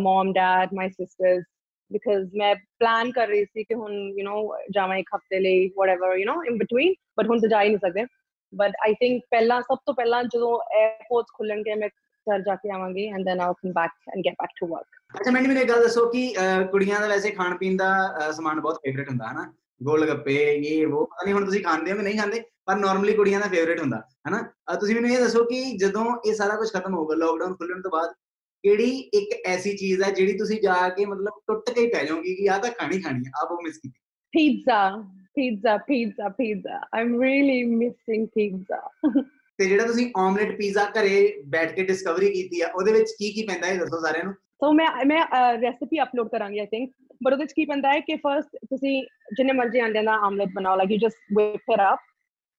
mom dad my sisters because मैं प्लान कर रही थी कि हुन यू नो जावा एक हफ़्ते ਲਈ whatever you know in between but हुन तो जा ही नहीं सकते ਬਟ ਆਈ ਥਿੰਕ ਪਹਿਲਾਂ ਸਭ ਤੋਂ ਪਹਿਲਾਂ ਜਦੋਂ 에어ਪੋਰਟਸ ਖੁੱਲਣਗੇ ਮੈਂ ਘਰ ਜਾ ਕੇ ਆਵਾਂਗੀ and then I'll come back and get back to work ਅੱਛਾ ਮੈਨੂੰ ਮੈਨੂੰ ਇੱਕ ਗੱਲ ਦੱਸੋ ਕਿ ਕੁੜੀਆਂ ਦਾ ਵੈਸੇ ਖਾਣ ਪੀਣ ਦਾ ਸਮਾਨ ਬਹੁਤ ਫੇਵਰੇਟ ਹੁੰਦਾ ਹੈ ਨਾ ਗੋਲ ਗੱਪੇ ਇਹ ਉਹ ਪਤਾ ਨਹੀਂ ਹੁਣ ਤੁਸੀਂ ਖਾਂਦੇ ਹੋ ਕਿ ਨਹੀਂ ਖਾਂਦੇ ਪਰ ਨਾਰਮਲੀ ਕੁੜੀਆਂ ਦਾ ਫੇਵਰੇਟ ਹੁੰਦਾ ਹੈ ਨਾ ਤੁਸੀਂ ਮੈਨੂੰ ਇਹ ਦੱਸੋ ਕਿ ਜਦੋਂ ਇਹ ਸਾਰਾ ਕੁਝ ਖਤਮ ਹੋਊਗਾ ਲੋਕਡਾਊਨ ਖੁੱਲਣ ਤੋਂ ਬਾਅਦ ਕਿਹੜੀ ਇੱਕ ਐਸੀ ਚੀਜ਼ ਹੈ ਜਿਹੜੀ ਤੁਸੀਂ ਜਾ ਕੇ ਮਤਲਬ ਟੁੱਟ ਕੇ ਹੀ ਪੈ ਜਾਓਗੇ ਕਿ ਆ ਤਾਂ ਖਾਣੀ ਖਾਣੀ ਆ ਆਪ ਉਹ ਮਿਸ ਕੀਤੀ pizza pizza pizza pizza I'm really missing pizza ਤੇ ਜਿਹੜਾ ਤੁਸੀਂ ਆਮਲੇਟ ਪੀਜ਼ਾ ਘਰੇ ਬੈਠ ਕੇ ਡਿਸਕਵਰੀ ਕੀਤੀ ਆ ਉਹਦੇ ਵਿੱਚ ਕੀ ਕੀ ਪੈਂਦਾ ਹੈ ਦੱਸੋ ਸਾਰਿਆਂ ਨੂੰ? ਸੋ ਮੈਂ ਮੈਂ ਰੈਸਿਪੀ ਅਪਲੋਡ ਕਰਾਂਗੀ ਆਈ ਥਿੰਕ ਬਟ ਉਹਦੇ ਵਿੱਚ ਕੀ ਪੈਂਦਾ ਹੈ ਕਿ ਫਰਸਟ ਤੁਸੀਂ ਜਿੰਨੇ ਮਰਜ਼ੀ ਆਂਡਿਆਂ ਦਾ ਆਮਲੇਟ ਬਣਾਓ like you just wake it up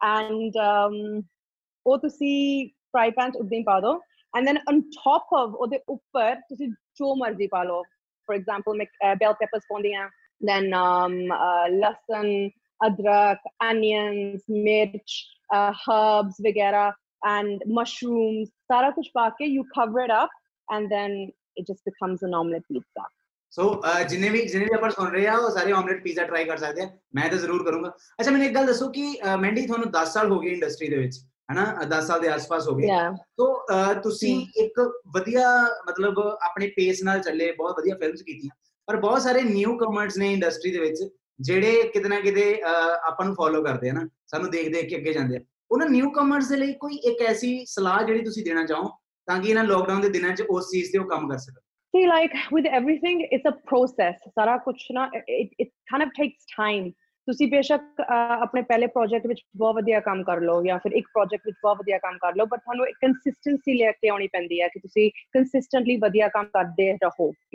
and ਉਹ ਤੁਸੀਂ ਫਰਾਈ ਪੈਨ ਚ ਉਦਾਂ ਹੀ ਪਾ ਦਿਓ and then on top of ਉਹਦੇ ਉੱਪਰ ਤੁਸੀਂ ਜੋ ਮਰਜ਼ੀ ਪਾ ਲਓ। ਫॉर ਐਗਜ਼ਾਮਪਲ ਮੈਂ ਬੈਲ ਪੈਪਰਸ ਪਾਉਂਦੀ ਆ then um, uh, ਲਸਣ ਅਦਰਕ onions ਮਿਰਚ herbs ਵਗੈਰਾ and mushrooms ਸਾਰਾ ਕੁਝ ਪਾ ਕੇ you cover it up and then it just becomes an omelette pizza ਸੋ ਜਿੰਨੇ ਵੀ ਜਿੰਨੇ ਵੀ ਆਪਾਂ ਸੁਣ ਰਹੇ ਆ ਉਹ ਸਾਰੇ ਆਮਲੇਟ ਪੀਜ਼ਾ ਟਰਾਈ ਕਰ ਸਕਦੇ ਆ ਮੈਂ ਤਾਂ ਜ਼ਰੂਰ ਕਰੂੰਗਾ ਅੱਛਾ ਮੈਨੂੰ ਇੱਕ ਗੱਲ ਦੱਸੋ ਕਿ ਮੈਂਡੀ ਤੁਹਾਨੂੰ 10 ਸਾਲ ਹੋ ਗਏ ਇੰਡਸਟਰੀ ਦੇ ਵਿੱਚ ਹਨਾ 10 ਸਾਲ ਦੇ ਆਸ-ਪਾਸ ਹੋ ਗਏ ਸੋ ਤੁਸੀਂ ਇੱਕ ਵਧੀਆ ਮਤਲਬ ਆਪਣੇ ਪੇਸ ਨਾਲ ਚੱਲੇ ਬਹੁਤ ਵਧੀਆ ਫਿਲਮਸ ਕੀਤੀਆਂ ਪਰ ਬਹੁਤ ਸਾਰੇ ਨਿਊ ਕਮਰਸ ਨੇ ਇੰਡਸਟਰੀ ਦੇ ਵਿੱਚ ਜਿਹੜੇ ਕਿਤੇ ਨਾ ਕਿਤੇ ਆਪਾਂ ਨੂੰ ਫੋਲੋ ਕਰਦੇ ਆ ਨਾ ਸਾਨੂੰ ਦੇਖ ਦੇਖ ਕੇ ਅੱਗੇ ਜਾਂਦੇ ਆ ਉਹਨਾਂ ਨਿਊ ਕਮਰਸ ਦੇ ਲਈ ਕੋਈ ਇੱਕ ਐਸੀ ਸਲਾਹ ਜਿਹੜੀ ਤੁਸੀਂ ਦੇਣਾ ਚਾਹੋ ਤਾਂ ਕਿ ਇਹਨਾਂ ਲੋਕਡਾਊਨ ਦੇ ਦਿਨਾਂ 'ਚ ਉਸ ਚੀਜ਼ ਤੇ ਉਹ ਕੰਮ ਕਰ ਸਕਣ See, like with everything, it's a process. ਸਾਰਾ ਕੁਛ ਨਾ it, it kind of takes time. ਤੁਸੀਂ ਬੇਸ਼ੱਕ ਅਹ, ਆਪਣੇ ਪਹਿਲੇ ਪ੍ਰੋਜੈਕਟ ਵਿੱਚ ਬਹੁਤ ਵਧੀਆ ਕੰਮ ਕਰ ਲਓ ਜਾਂ ਫਿਰ ਇੱਕ ਪ੍ਰੋਜੈਕਟ ਵਿੱਚ ਬਹੁਤ ਵਧੀਆ ਕੰਮ ਕਰ ਲਓ ਬਟ ਤੁਹਾਨੂੰ ਇੱਕ ਕੰਸਿਸਟੈਂਸੀ ਲੈ ਕੇ ਆਉਣੀ ਪੈਂਦੀ ਹੈ ਕਿ ਤੁਸੀਂ ਕੰਸਿਸਟੈਂਟਲੀ ਵਧੀਆ ਕੰਮ ਕਰਦੇ ਰਹੋ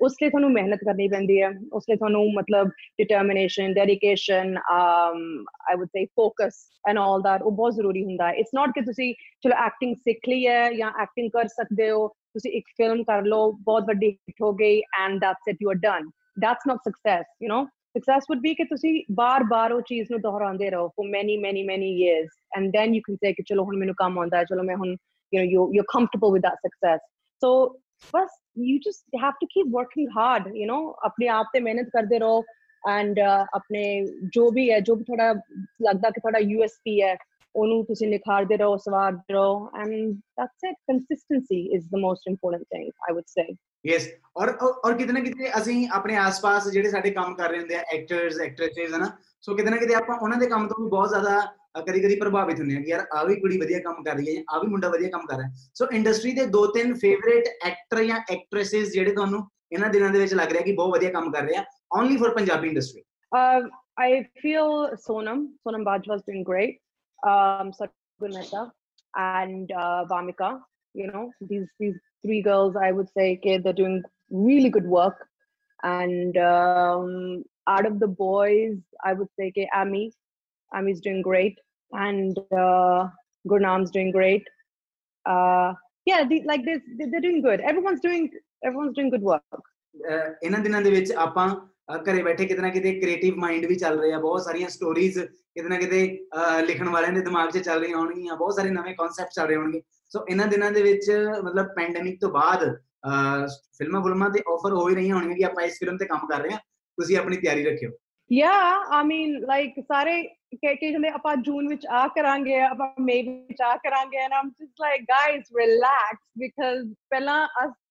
ਉਸ ਲਈ ਤੁਹਾਨੂੰ ਮਿਹਨਤ ਕਰਨੀ ਪੈਂਦੀ ਹੈ ਉਸ ਲਈ ਤੁਹਾਨੂੰ ਮਤਲਬ determination dedication um i would say focus and all that ਉਹ ਬਹੁਤ ਜ਼ਰੂਰੀ ਹੁੰਦਾ ਹੈ ਇਟਸ ਨਾਟ ਕਿ ਤੁਸੀਂ ਚਲੋ ਐਕਟਿੰਗ ਸਿੱਖ ਲਈ ਹੈ ਜਾਂ ਐਕਟਿੰਗ ਕਰ ਸਕਦੇ ਹੋ ਤੁਸੀਂ ਇੱਕ ਫਿਲਮ ਕਰ ਲਓ ਬਹੁਤ ਵੱਡੀ ਹਿੱਟ ਹੋ ਗਈ and that's it you are done that's not success you know success would be ਕਿ ਤੁਸੀਂ ਬਾਰ-ਬਾਰ ਉਹ ਚੀਜ਼ ਨੂੰ ਦੁਹਰਾਉਂਦੇ ਰਹੋ for many many many years and then you can say ਕਿ ਚਲੋ ਹੁਣ ਮੈਨੂੰ ਕੰਮ ਆਉਂਦਾ ਹੈ ਚਲੋ ਮੈਂ ਹੁਣ you know you you're comfortable with that success so bus you just have to keep working hard you know ਆਪਣੇ ਆਪ ਤੇ ਮਿਹਨਤ ਕਰਦੇ ਰਹੋ and uh, ਆਪਣੇ ਜੋ ਵੀ ਹੈ ਜੋ ਵੀ ਥੋੜਾ ਲੱਗਦਾ ਕਿ ਤੁਹਾਡਾ USP ਹੈ ਉਹਨੂੰ ਤੁਸੀਂ ਨਿਖਾਰਦੇ ਰਹੋ ਸਵਾਰਦੇ ਰਹੋ and that's it consistency is the most important thing i would say yes or or or ਕਿਤੇ ਨਾ ਕਿਤੇ ਅਸੀਂ ਆਪਣੇ ਆਸ-ਪਾਸ ਜਿਹੜੇ ਸਾਡੇ ਕੰਮ ਕਰ ਰਹੇ ਹੁੰਦੇ ਆ ਐਕਟਰਸ ਐਕਟ੍ਰੈਸਸ ਹਨਾ ਸੋ ਕਿਤੇ ਨਾ ਕਿਤੇ ਆਪਾਂ ਉਹਨਾਂ ਦੇ ਕੰਮ ਤੋਂ ਵੀ ਬਹੁਤ ਜ਼ਿਆਦਾ ਕਦੀ ਕਦੀ ਪ੍ਰਭਾਵਿਤ ਹੁੰਨੇ ਆ ਕਿ ਯਾਰ ਆ ਵੀ ਕੁੜੀ ਵਧੀਆ ਕੰਮ ਕਰ ਰਹੀ ਹੈ ਆ ਵੀ ਮੁੰਡਾ ਵਧੀਆ ਕੰਮ ਕਰ ਰਿਹਾ ਸੋ ਇੰਡਸਟਰੀ ਦੇ ਦੋ ਤਿੰਨ ਫੇਵਰੇਟ ਐਕਟਰ ਜਾਂ ਐਕਟ੍ਰੈਸਸ ਜਿਹੜੇ ਤੁਹਾਨੂੰ ਇਹਨਾਂ ਦਿਨਾਂ ਦੇ ਵਿੱਚ ਲੱਗ ਰਿਹਾ ਕਿ ਬਹੁਤ ਵਧੀਆ ਕੰਮ ਕਰ ਰਿਹਾ only for Punjabi industry I feel Sonam, Sonam Bajwa's doing great. Um, Satgun Mehta and uh, Vamika, you know, these these three girls, I would say, okay, they're doing really good work. And um, out of the boys, I would say, okay, Ami, Ami's doing great. and uh, Gurnam's doing great. Uh, yeah, the, like this, they- they're doing good. Everyone's doing, everyone's doing good work. ਅਹ ਇਹਨਾਂ ਦਿਨਾਂ ਦੇ ਵਿੱਚ ਆਪਾਂ ਅਹ ਘਰੇ ਬੈਠੇ ਕਿਤੇ ਨਾ ਕਿਤੇ ਕ੍ਰੀਏਟਿਵ ਮਾਈਂਡ ਵੀ ਚੱਲ ਰਹੇ ਆ ਬਹੁਤ ਸਾਰੀਆਂ ਸਟੋਰੀਜ਼ ਕਿਤੇ ਨਾ ਕਿਤੇ ਅਹ ਲਿਖਣ ਵਾਲਿਆਂ ਦੇ ਦਿਮਾਗ 'ਚ ਚੱਲ ਰਹੀਆਂ ਹੋਣਗੀਆਂ ਬਹੁਤ ਸਾਰੇ ਨਵੇਂ ਕਨਸੈਪਟ ਚੱਲ ਰਹੇ ਹੋਣਗੇ ਸੋ ਇਹਨਾਂ ਦਿਨਾਂ ਦੇ ਵਿੱਚ ਮਤਲਬ ਪੈਂਡੈਮਿਕ ਤੋਂ ਬਾਅਦ ਅਹ ਫਿਲਮਾਂ ਫੁਲਮਾਂ ਤੇ ਆਫਰ ਹੋ ਹੀ ਰਹੀਆਂ ਹੋਣਗੀਆਂ ਕਿ ਆਪਾਂ ਇਸ ਫਿਲਮ ਤੇ ਕੰਮ ਕਰ ਰਹੇ ਹਾਂ ਤੁਸੀਂ ਆਪਣੀ ਤਿਆਰੀ ਰੱਖਿਓ Yeah, I mean, like ਸਾਰੇ ਕਿ ਕਿ ਹਲੇ ਆਪਾਂ ਜੂਨ ਵਿੱਚ ਆ ਕਰਾਂਗੇ ਆਪਾਂ ਮੇ ਵਿੱਚ ਆ ਕਰਾਂਗੇ and um just like guys relax because ਪਹਿਲਾਂ ਅਸ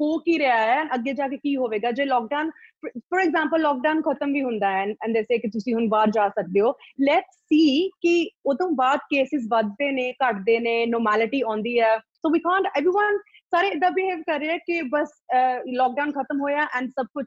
ਹੋ ਕੀ ਰਿਹਾ ਹੈ ਅੱਗੇ ਜਾ ਕੇ ਕੀ ਹੋਵੇਗਾ ਜੇ ਲਾਕਡਾਊਨ ਫॉर ਐਗਜ਼ਾਮਪਲ ਲਾਕਡਾਊਨ ਖਤਮ ਵੀ ਹੁੰਦਾ ਹੈ ਐਂਡ ਦੇ ਸੇ ਕਿ ਤੁਸੀਂ ਹੁਣ ਬਾਹਰ ਜਾ ਸਕਦੇ ਹੋ ਲੈਟਸ ਸੀ ਕਿ ਉਦੋਂ ਬਾਅਦ ਕੇਸਿਸ ਵੱਧਦੇ ਨੇ ਘਟਦੇ ਨੇ ਨੋਰਮੈਲਿਟੀ ਆਉਂਦੀ ਹੈ ਸੋ ਵੀ ਕਾਂਟ एवरीवन ਸਾਰੇ ਇਦਾਂ ਬਿਹੇਵ ਕਰ ਰਹੇ ਕਿ ਬਸ ਲਾਕਡਾਊਨ ਖਤਮ ਹੋਇਆ ਐਂਡ ਸਭ ਕੁਝ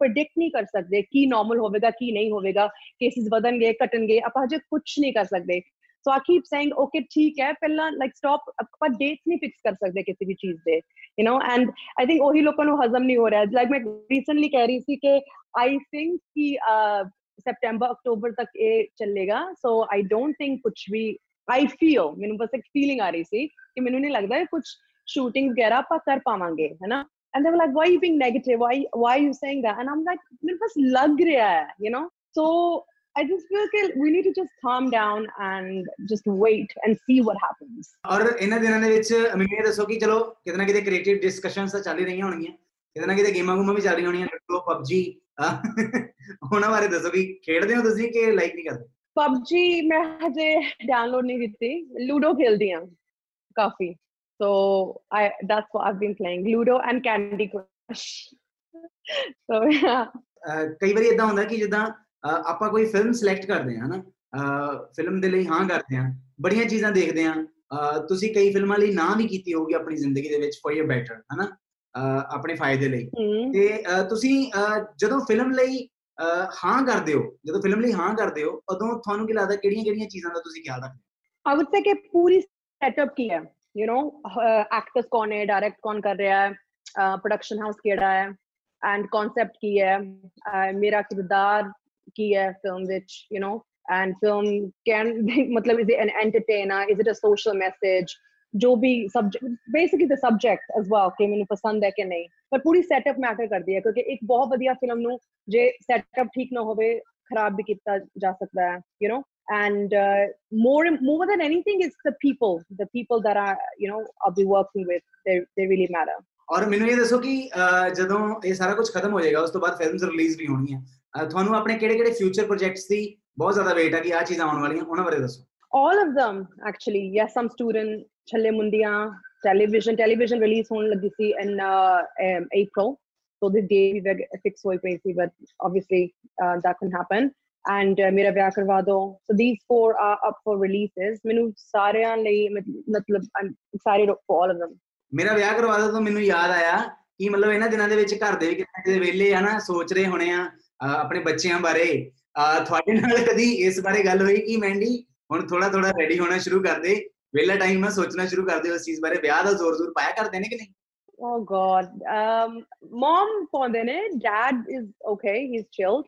ਪ੍ਰੈਡਿਕਟ ਨਹੀਂ ਕਰ ਸਕਦੇ ਕੀ ਨਾਰਮਲ ਹੋਵੇਗਾ ਕੀ ਨਹੀਂ ਹੋਵੇਗਾ ਕੇਸਿਸ ਵਧਣਗੇ ਘਟਣਗੇ ਆਪਾਂ ਹਜੇ ਕੁਝ ਨਹੀਂ ਕਰ ਸਕਦੇ ਸੋ ਆ ਕੀਪ ਸੇਇੰਗ ਓਕੇ ਠੀਕ ਹੈ ਪਹਿਲਾਂ ਲਾਈਕ ਸਟਾਪ ਆਪਾਂ ਡੇਟਸ ਨਹੀਂ ਫਿਕਸ ਕਰ ਸਕਦੇ ਕਿਸੇ ਵੀ ਚੀਜ਼ ਦੇ you know and I think ਉਹੀ ਲੋਕਾਂ ਨੂੰ ਹਜ਼ਮ ਨਹੀਂ ਹੋ ਰਿਹਾ ਲਾਈਕ ਮੈਂ ਰੀਸੈਂਟਲੀ ਕਹਿ ਰਹੀ ਸੀ ਕਿ ਆਈ ਥਿੰਕ ਕਿ ਸੈਪਟੈਂਬਰ ਅਕਤੂਬਰ ਤੱਕ ਇਹ ਚੱਲੇਗਾ ਸੋ ਆਈ ਡੋਨਟ ਥਿੰਕ ਕੁਝ ਵੀ ਆਈ ਫੀਲ ਮੈਨੂੰ ਬਸ ਇੱਕ ਫੀਲਿੰਗ ਆ ਰਹੀ ਸੀ ਕਿ ਮੈਨੂੰ ਨਹੀਂ ਲੱਗਦਾ ਕੁਝ ਸ਼ੂਟਿੰਗ ਵਗੈਰਾ ਆਪਾਂ ਕਰ ਪਾਵਾਂਗੇ ਹੈਨਾ and they were like why are you being negative? Why why are you saying that? And i'm like mere was lag raha hai you know? So I just feel like we need to just calm down and just wait and see what happens. ਔਰ ਇਹਨਾਂ ਦਿਨਾਂ ਦੇ ਵਿੱਚ ਮੈਨੂੰ ਇਹ ਦੱਸੋ ਕਿ ਚਲੋ ਕਿਤੇ ਨਾ ਕਿਤੇ ਕ੍ਰੀਏਟਿਵ ਡਿਸਕਸ਼ਨਸ ਤਾਂ ਚੱਲ ਹੀ ਰਹੀਆਂ ਹੋਣਗੀਆਂ ਕਿਤੇ ਨਾ ਕਿਤੇ ਗੇਮਾਂ ਗੂਮਾਂ ਵੀ ਚੱਲ ਰਹੀਆਂ ਹੋਣੀਆਂ ਲੱਟੋ ਪਬਜੀ ਉਹਨਾਂ ਬਾਰੇ ਦੱਸੋ ਕਿ ਖੇਡਦੇ ਹੋ ਤੁਸੀਂ ਕਿ ਲਾਈਕ PUBG, ਕਰਦੇ ਪਬਜੀ ਮੈਂ ਹਜੇ ਡਾਊਨਲੋਡ ਨਹੀਂ ਕੀਤੀ ਲੂਡੋ ਖੇਲਦੀ So I that's what I've been playing Ludo and Candy Crush. so yeah. ਕਈ ਵਾਰੀ ਇਦਾਂ ਹੁੰਦਾ ਕਿ ਜਿੱਦਾਂ ਆਪਾਂ ਕੋਈ ਫਿਲਮ ਸਿਲੈਕਟ ਕਰਦੇ ਹਾਂ ਹਨਾ ਫਿਲਮ ਦੇ ਲਈ ਹਾਂ ਕਰਦੇ ਹਾਂ ਬੜੀਆਂ ਚੀਜ਼ਾਂ ਦੇਖਦੇ ਹਾਂ ਤੁਸੀਂ ਕਈ ਫਿਲਮਾਂ ਲਈ ਨਾ ਵੀ ਕੀਤੀ ਹੋਊਗੀ ਆਪਣੀ ਜ਼ਿੰਦਗੀ ਦੇ ਵਿੱਚ ਫॉर ਯਰ ਬੈਟਰ ਹਨਾ ਆਪਣੇ ਫਾਇਦੇ ਲਈ ਤੇ ਤੁਸੀਂ ਜਦੋਂ ਫਿਲਮ ਲਈ ਹਾਂ ਕਰਦੇ ਹੋ ਜਦੋਂ ਫਿਲਮ ਲਈ ਹਾਂ ਕਰਦੇ ਹੋ ਉਦੋਂ ਤੁਹਾਨੂੰ ਕੀ ਲੱਗਦਾ ਕਿਹੜੀਆਂ ਕਿਹੜੀਆਂ ਚੀਜ਼ਾਂ ਦਾ ਤੁਸੀਂ ਖਿਆਲ ਰੱਖਦੇ ਹੋ ਆਈ ਊਡ ਸੇ ਕਿ ਪੂਰੀ ਸੈਟਅਪ ਕੀ ਹੈ know uh, actors कौन है direct कौन कर रहा है uh, production house केड़ा है and concept की है uh, मेरा किरदार की है film which you know and film can मतलब is it an entertainer is it a social message जो भी subject basically the subject as well कि ਮੈਨੂੰ ਪਸੰਦ ਹੈ ਕਿ ਨਹੀਂ ਪਰ ਪੂਰੀ setup ਮੈਟਰ ਕਰਦੀ ਹੈ ਕਿਉਂਕਿ ਇੱਕ ਬਹੁਤ ਵਧੀਆ ਫਿਲਮ ਨੂੰ ਜੇ setup ਠੀਕ ਨਾ ਹੋਵੇ ਖਰਾਬ ਵੀ ਕੀਤਾ ਜਾ ਸਕਦਾ ਹੈ you know and uh, more more than anything it's the people the people that are you know i'll be working with they they really matter ਔਰ ਮੈਨੂੰ ਇਹ ਦੱਸੋ ਕਿ ਅਹ ਜਦੋਂ ਇਹ ਸਾਰਾ ਕੁਝ ਖਤਮ ਹੋ ਜਾਏਗਾ ਉਸ ਤੋਂ ਬਾਅਦ ਫਿਲਮਸ ਰਿਲੀਜ਼ ਵੀ ਹੋਣਗੀਆਂ ਅਹ ਤੁਹਾਨੂੰ ਆਪਣੇ ਕਿਹੜੇ ਕਿਹੜੇ ਫਿਊਚਰ ਪ੍ਰੋਜੈਕਟਸ ਦੀ ਬਹੁਤ ਜ਼ਿਆਦਾ ਵੇਟ ਹੈ ਕਿ ਆ ਚੀਜ਼ਾਂ ਆਉਣ ਵਾਲੀਆਂ ਉਹਨਾਂ ਬਾਰੇ ਦੱਸੋ all of them actually yes some student challe mundiya television television release hone lagi si in uh, um, april so the day we were fix hoy pai si but obviously uh, that can happen And uh, ਮੇਰਾ ਵਿਆਹ ਕਰਵਾ ਦਿਓ so these four are up for releases. ਮੈਨੂੰ ਸਾਰਿਆਂ ਲਈ ਮਤ- ਮਤਲਬ I'm excited for all of them ਮੇਰਾ ਵਿਆਹ ਕਰਵਾ ਦੋ ਤਾਂ ਮੈਨੂੰ ਯਾਦ ਆਇਆ ਕਿ ਮਤਲਬ ਇਹਨਾਂ ਦਿਨਾਂ ਦੇ ਵਿੱਚ ਘਰ ਦੇ ਵੀ ਕਿਤੇ ਕਿਤੇ ਵਿਹਲੇ ਆ ਨਾ ਸੋਚ ਰਹੇ ਹੋਣੇ ਆ ਆਪਣੇ ਬੱਚਿਆਂ ਬਾਰੇ। ਤੁਹਾਡੇ ਨਾਲ ਕਦੀ ਇਸ ਬਾਰੇ ਗੱਲ ਹੋਈ ਕਿ ਮੈਂਡੀ ਹੁਣ ਥੋੜਾ ਥੋੜਾ ਰੈਡੀ ਹੋਣਾ ਸ਼ੁਰੂ ਕਰ ਦੇ। ਵਿਹਲਾ ਟਾਈਮ ਨਾ ਸੋਚਣਾ ਸ਼ੁਰੂ ਕਰ ਦੇ ਉਸ ਚੀਜ਼ ਬਾਰੇ। ਵਿਆਹ ਦਾ ਜ਼ੋਰ ਜ਼ੋਰ ਪਾਇਆ ਕਰਦੇ ਨੇ ਕਿ ਨਹੀਂ? Oh god um mom ਪਾਉਂਦੇ ਨੇ। Dad is okay he's chilled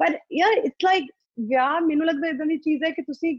but ਯਾਰ ਇਟਸ ਲਾਈਕ ਯਾ ਮੈਨੂੰ ਲੱਗਦਾ ਇਦਾਂ ਦੀ ਚੀਜ਼ ਹੈ ਕਿ ਤੁਸੀਂ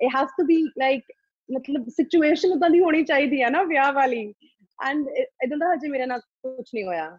it has to be like ਮਤਲਬ ਸਿਚੁਏਸ਼ਨ ਉਦਾਂ ਦੀ ਹੋਣੀ ਚਾਹੀਦੀ ਹੈ ਨਾ ਵਿਆਹ ਵਾਲੀ ਐਂਡ ਇਦਾਂ ਦਾ ਹਜੇ ਮੇਰੇ ਨਾਲ ਕੁਝ ਨਹੀਂ ਹੋਇਆ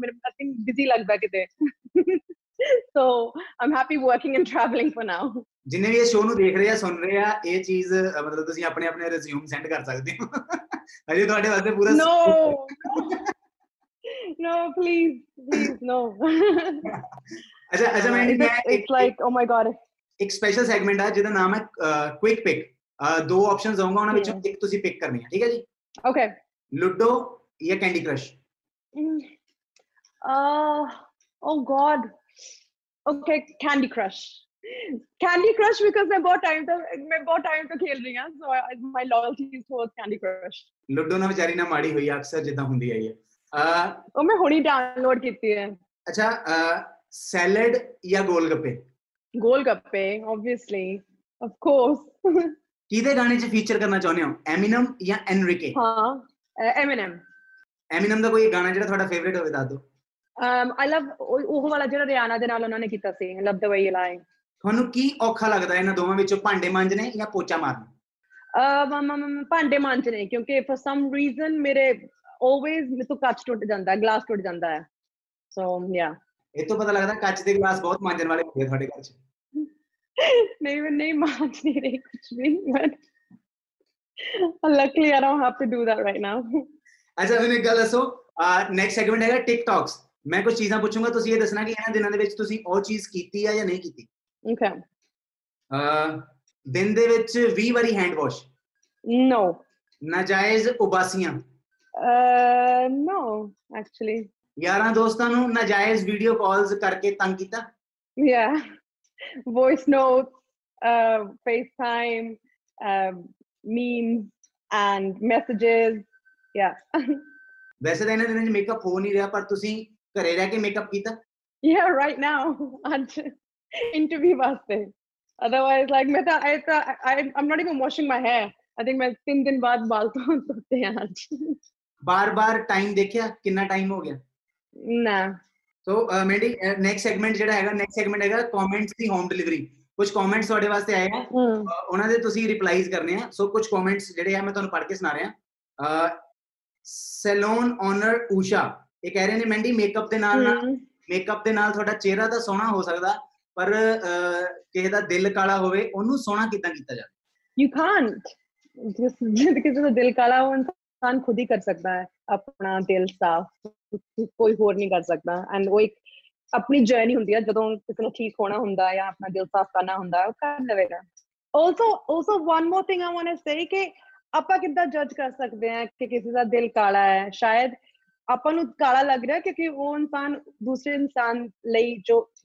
ਮੇਰੇ ਆਈ ਥਿੰਕ ਬਿਜ਼ੀ ਲੱਗਦਾ ਕਿਤੇ so I'm happy working and traveling for now ਜਿੰਨੇ ਵੀ ਇਹ ਸ਼ੋਅ ਨੂੰ ਦੇਖ ਰਹੇ ਆ ਸੁਣ ਰਹੇ ਆ ਇਹ ਚੀਜ਼ ਅਹ ਮਤਲਬ ਤੁਸੀਂ ਆਪਣੇ ਆਪਣੇ ਰਿਜ਼ਿਊਮ ਸੈਂਡ ਕਰ ਸਕਦੇ ਹੋ ਅਜੇ ਤੁਹਾਡੇ ਵਾਸਤੇ ਪੂਰਾ no no please please no ਅੱਛਾ ਅੱਛਾ ਮੈਂ it's, ਮੈਂ it's like oh my god ਇੱਕ ਸਪੈਸ਼ਲ ਸੈਗਮੈਂਟ ਆ ਜਿਹਦਾ ਨਾਮ ਹੈ ਕੁਇਕ ਪਿਕ ਦੋ ਆਪਸ਼ਨਸ ਦਊਂਗਾ ਉਹਨਾਂ ਵਿੱਚੋਂ ਇੱਕ ਤੁਸੀਂ ਪਿਕ ਕਰਨੀ ਹੈ ਠੀਕ ਹੈ ਜੀ okay ਲੁੱਡੋ ਜਾਂ Candy Crush Mm. Uh, oh God. Okay, Candy Crush. Candy Crush because मैं बहुत time तक मैं बहुत time तक खेल रही हूँ, so I, my loyalty is towards Candy Crush. Ludo ਨਾ ਵਿਚਾਰੀ ਨਾ ਮਾੜੀ ਹੋਈ ਆ ਅਕਸਰ ਜਿੱਦਾਂ ਹੁੰਦੀ ਆਈ ਹੈ ਅਹ, ਉਹ ਮੈਂ ਹੁਣੀ ਡਾਊਨਲੋਡ ਕੀਤੀ ਹੈ ਅੱਛਾ ਸੈਲਡ ਜਾਂ ਗੋਲ ਗੱਪੇ ਗੋਲ ਗੱਪੇ obviously of course ਕਿਹਦੇ ਗਾਣੇ 'ਚ ਫੀਚਰ ਕਰਨਾ ਚਾਹੁੰਦੇ ਹੋ ਐਮਿਨਮ ਜਾਂ ਐਨਰਿਕੇ ਹਾਂ uh, Eminem ਐਮਿਨਮ ਦਾ ਕੋਈ ਗਾਣਾ ਜਿਹੜਾ ਤੁਹਾਡਾ ਫੇਵਰੇਟ ਹੋਵੇ ਦੱਸ ਦਿਓ um i love ਉਹ ਵਾਲਾ ਜਿਹੜਾ ਰਿਆਨਾ ਦੇ ਨਾਲ ਉਹਨਾਂ ਨੇ ਕੀਤਾ ਸੀ ਲਵ ਦ ਵੇ ਯੂ ਲਾਈ ਤੁਹਾਨੂੰ ਕੀ ਔਖਾ ਲੱਗਦਾ ਇਹਨਾਂ ਦੋਵਾਂ ਵਿੱਚੋਂ ਭਾਂਡੇ ਮਾਂਜਣੇ ਜਾਂ ਪੋਚਾ ਮਾਰਨਾ ਭਾਂਡੇ ਮਾਂਜਣੇ ਕਿਉਂਕਿ ਫॉर ਸਮ ਰੀਜ਼ਨ ਮੇਰੇ ਆਲਵੇਸ ਮੇਰੇ ਤੋਂ ਕੱਚ ਟੁੱਟ ਜਾਂਦਾ ਗਲਾਸ ਟੁੱਟ ਜਾਂਦਾ ਹੈ ਸੋ ਯਾ ਇਹ ਤੋਂ ਪਤਾ ਲੱਗਦਾ ਕੱਚ ਦੇ ਗਲਾਸ ਬਹੁਤ ਮਾਂਜਣ ਵਾਲੇ ਹੁੰਦੇ ਤੁਹਾਡੇ ਘਰ 'ਚ ਨਹੀਂ ਮੈਂ ਨਹੀਂ ਮਾਂਜ ਨਹੀਂ ਰਹੀ ਕੁਝ ਵੀ but luckily i don't have to do that right now ਅੱਛਾ ਮੈਨੂੰ ਗੱਲ ਦੱਸੋ ਨੈਕਸਟ ਸੈਗਮੈਂਟ ਹੈਗਾ ਟਿਕਟੌਕਸ ਮੈਂ ਕੁਝ ਚੀਜ਼ਾਂ ਪੁੱਛੂੰਗਾ ਤੁਸੀਂ ਇਹ ਦੱਸਣਾ ਕਿ ਇਹਨਾਂ ਦਿਨਾਂ ਦੇ ਵਿੱਚ ਤੁਸੀਂ ਉਹ ਚੀਜ਼ ਕੀਤੀ ਆ ਜਾਂ ਨਹੀਂ ਕੀਤੀ? Okay. ਅਹ, ਦਿਨ ਦੇ ਵਿੱਚ 20 ਵਾਰੀ ਹੈਂਡ ਵਾਸ਼ no. ਨਾਜਾਇਜ਼ ਉਬਾਸੀਆਂ? uh no actually. ਯਾਰਾਂ ਦੋਸਤਾਂ ਨੂੰ ਨਾਜਾਇਜ਼ ਵੀਡੀਓ ਕਾਲਸ ਕਰਕੇ ਤੰਗ ਕੀਤਾ? Yeah. Voice notes uh facetime um memes and messages. Yeah. ਵੈਸੇ ਤਾਂ ਇਹਨਾਂ ਦਿਨਾਂ 'ਚ ਮੇਕਅਪ ਹੋ ਨਹੀਂ ਰਿਹਾ ਪਰ ਤੁਸੀਂ ਘਰੇ ਰਹਿ ਕੇ ਮੇਕਅਪ ਕੀਤਾ yeah right now and interview ਵਾਸਤੇ otherwise like ਮੈਂ ਤਾਂ I, ਤਾਂ- I I'm not even washing my hair I think ਮੈਂ ਤਿੰਨ ਦਿਨ ਬਾਅਦ ਬਾਲ ਤੋਂ ਧੋਤੇ ਹਨ ਅੱਜ ਬਾਰ-ਬਾਰ ਟਾਈਮ ਦੇਖਿਆ ਕਿੰਨਾ ਟਾਈਮ ਹੋ ਗਿਆ ਨਾ ਸੋ ਮੈਂਡੀ ਨੈਕਸਟ ਸੈਗਮੈਂਟ ਜਿਹੜਾ ਹੈਗਾ ਨੈਕਸਟ ਸੈਗਮੈਂਟ ਹੈਗਾ ਕਮੈਂਟਸ ਦੀ ਹੋਮ ਡਿਲੀਵਰੀ ਕੁਝ ਕਮੈਂਟਸ ਤੁਹਾਡੇ ਵਾਸਤੇ ਆਏ ਆ ਹਮ ਅਹ ਉਹਨਾਂ ਦੇ ਤੁਸੀਂ ਰਿਪਲਾਈਜ਼ ਕਰਨੇ ਆ ਸੋ ਕੁਝ ਕਮੈਂਟਸ ਜਿਹੜੇ ਆ ਮੈਂ ਤੁਹਾਨੂੰ ਪੜ੍ਹ ਕੇ ਸੁਣਾ ਰਿਹਾ ਸੈਲੂਨ ਓਨਰ ਊਸ਼ਾ ਇਹ ਕਹਿ ਰਹੇ ਨੇ ਮੈਂਡੀ ਮੇਕਅਪ ਦੇ ਨਾਲ ਨਾਲ ਮੇਕਅਪ ਦੇ ਨਾਲ ਤੁਹਾਡਾ ਚਿਹਰਾ ਤਾਂ ਸੋਹਣਾ ਹੋ ਸਕਦਾ ਪਰ ਕਿਸੇ ਦਾ ਦਿਲ ਕਾਲਾ ਹੋਵੇ ਉਹਨੂੰ ਸੋਹਣਾ ਕਿਦਾਂ ਕੀਤਾ ਜਾਵੇ? ਯੂ ਕਾਂਟ ਜਿਸ ਕਿਸੇ ਦਾ ਦਿਲ ਕਾਲਾ ਹੋ ਇਨਸਾਨ ਖੁਦ ਹੀ ਕਰ ਸਕਦਾ ਹੈ ਆਪਣਾ ਦਿਲ ਸਾਫ਼ ਕੋਈ ਹੋਰ ਨਹੀਂ ਕਰ ਸਕਦਾ। ਐਂਡ ਉਹ ਇੱਕ ਆਪਣੀ ਜਰਨੀ ਹੁੰਦੀ ਹੈ ਜਦੋਂ ਕਿਸੇ ਨੂੰ ਠੀਕ ਹੋਣਾ ਹੁੰਦਾ ਹੈ ਜਾਂ ਆਪਣਾ ਦਿਲ ਸਾਫ਼ ਕਰਨਾ ਹੁੰਦਾ ਹੈ ਉਹ ਕਰ ਲਵੇਗਾ। Also also one more thing I want to say ਕਿ ਆਪਾਂ ਕਿੱਦਾਂ ਜੱਜ ਕਰ ਸਕਦੇ ਹਾਂ ਕਿ ਕਿਸੇ ਦਾ ਦਿਲ ਕਾਲਾ ਹੈ? ਸ਼ਾਇਦ ਆਪਾਂ ਨੂੰ ਕਾਲਾ ਲੱਗ ਰਿਹਾ ਕਿਉਂਕਿ ਉਹ ਇਨਸਾਨ ਦੂਸਰੇ ਇਨਸਾਨ ਲਈ ਜੋ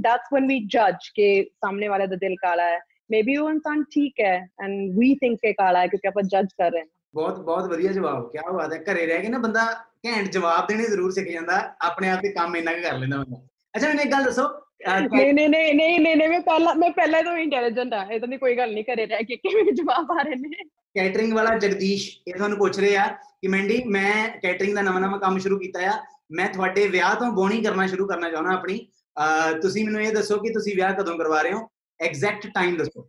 ਦੈਟਸ when we judge ਕਿ ਸਾਹਮਣੇ ਵਾਲੇ ਦਾ ਦਿਲ ਕਾਲਾ ਹੈ। ਮੇਬੀ ਉਹ ਇਨਸਾਨ ਠੀਕ ਹੈ ਐਂਡ ਵੀ ਥਿੰਕ ਕਿ ਕਾਲਾ ਹੈ ਕਿਉਂਕਿ ਆਪਾਂ ਜੱਜ ਕਰ ਰਹੇ ਹਾਂ। ਬਹੁਤ ਬਹੁਤ ਵਧੀਆ ਜਵਾਬ ਕੀ ਬਾਤ ਹੈ। ਘਰੇ ਰਹਿ ਕੇ ਨਾ ਬੰਦਾ ਘੈਂਟ ਜਵਾਬ ਦੇਣੇ ਜ਼ਰੂਰ ਸਿੱਖ ਜਾਂਦਾ ਆਪਣੇ ਆਪ ਤੇ ਕੰਮ ਇੰਨਾ ਕੁ ਕਰ ਲੈਂਦਾ ਬੰਦਾ। ਅੱਛਾ ਮੈਨੂੰ ਇੱਕ ਗੱਲ ਦੱਸੋ ਅਹ, ਨਹੀਂ ਨਹੀਂ ਨਹੀਂ ਨਹੀਂ ਨਹੀਂ ਮੈਂ ਪਹਿਲਾਂ ਮੈਂ ਪਹਿਲਾਂ ਤੋਂ ਇੰਟੈਲੀਜੈਂਟ ਆ। ਇਦਾਂ ਦੀ ਕੋਈ ਗੱਲ ਨਹੀਂ ਕਰੇ ਰਿਹਾ ਕਿ ਕਿਵੇਂ ਜਵਾਬ ਆ ਰਹੇ ਨੇ। ਕੈਟਰਿੰਗ ਵਾਲਾ ਜਗਦੀਸ਼ ਇਹ ਤੁਹਾਨੂੰ ਪੁੱਛ ਰਿਹਾ ਕਿ ਮੰਡੀ ਮੈਂ ਕੈਟਰਿੰਗ ਦਾ ਨਵਾਂ ਨਵਾਂ ਕੰਮ ਸ਼ੁਰੂ ਕੀਤਾ ਆ। ਮੈਂ ਤੁਹਾਡੇ ਵਿਆਹ ਤੋਂ ਬੋਣੀ ਕਰਨਾ ਸ਼ੁਰੂ ਕਰਨਾ ਚਾਹਣਾ ਆਪਣੀ। ਤੁਸੀਂ ਮੈਨੂੰ ਇਹ ਦੱਸੋ ਕਿ ਤੁਸੀਂ ਵਿਆਹ ਕਦੋਂ ਕਰਵਾ ਰਹੇ ਹੋ? ਐਗਜ਼ੈਕਟ ਟਾਈਮ ਦੱਸੋ।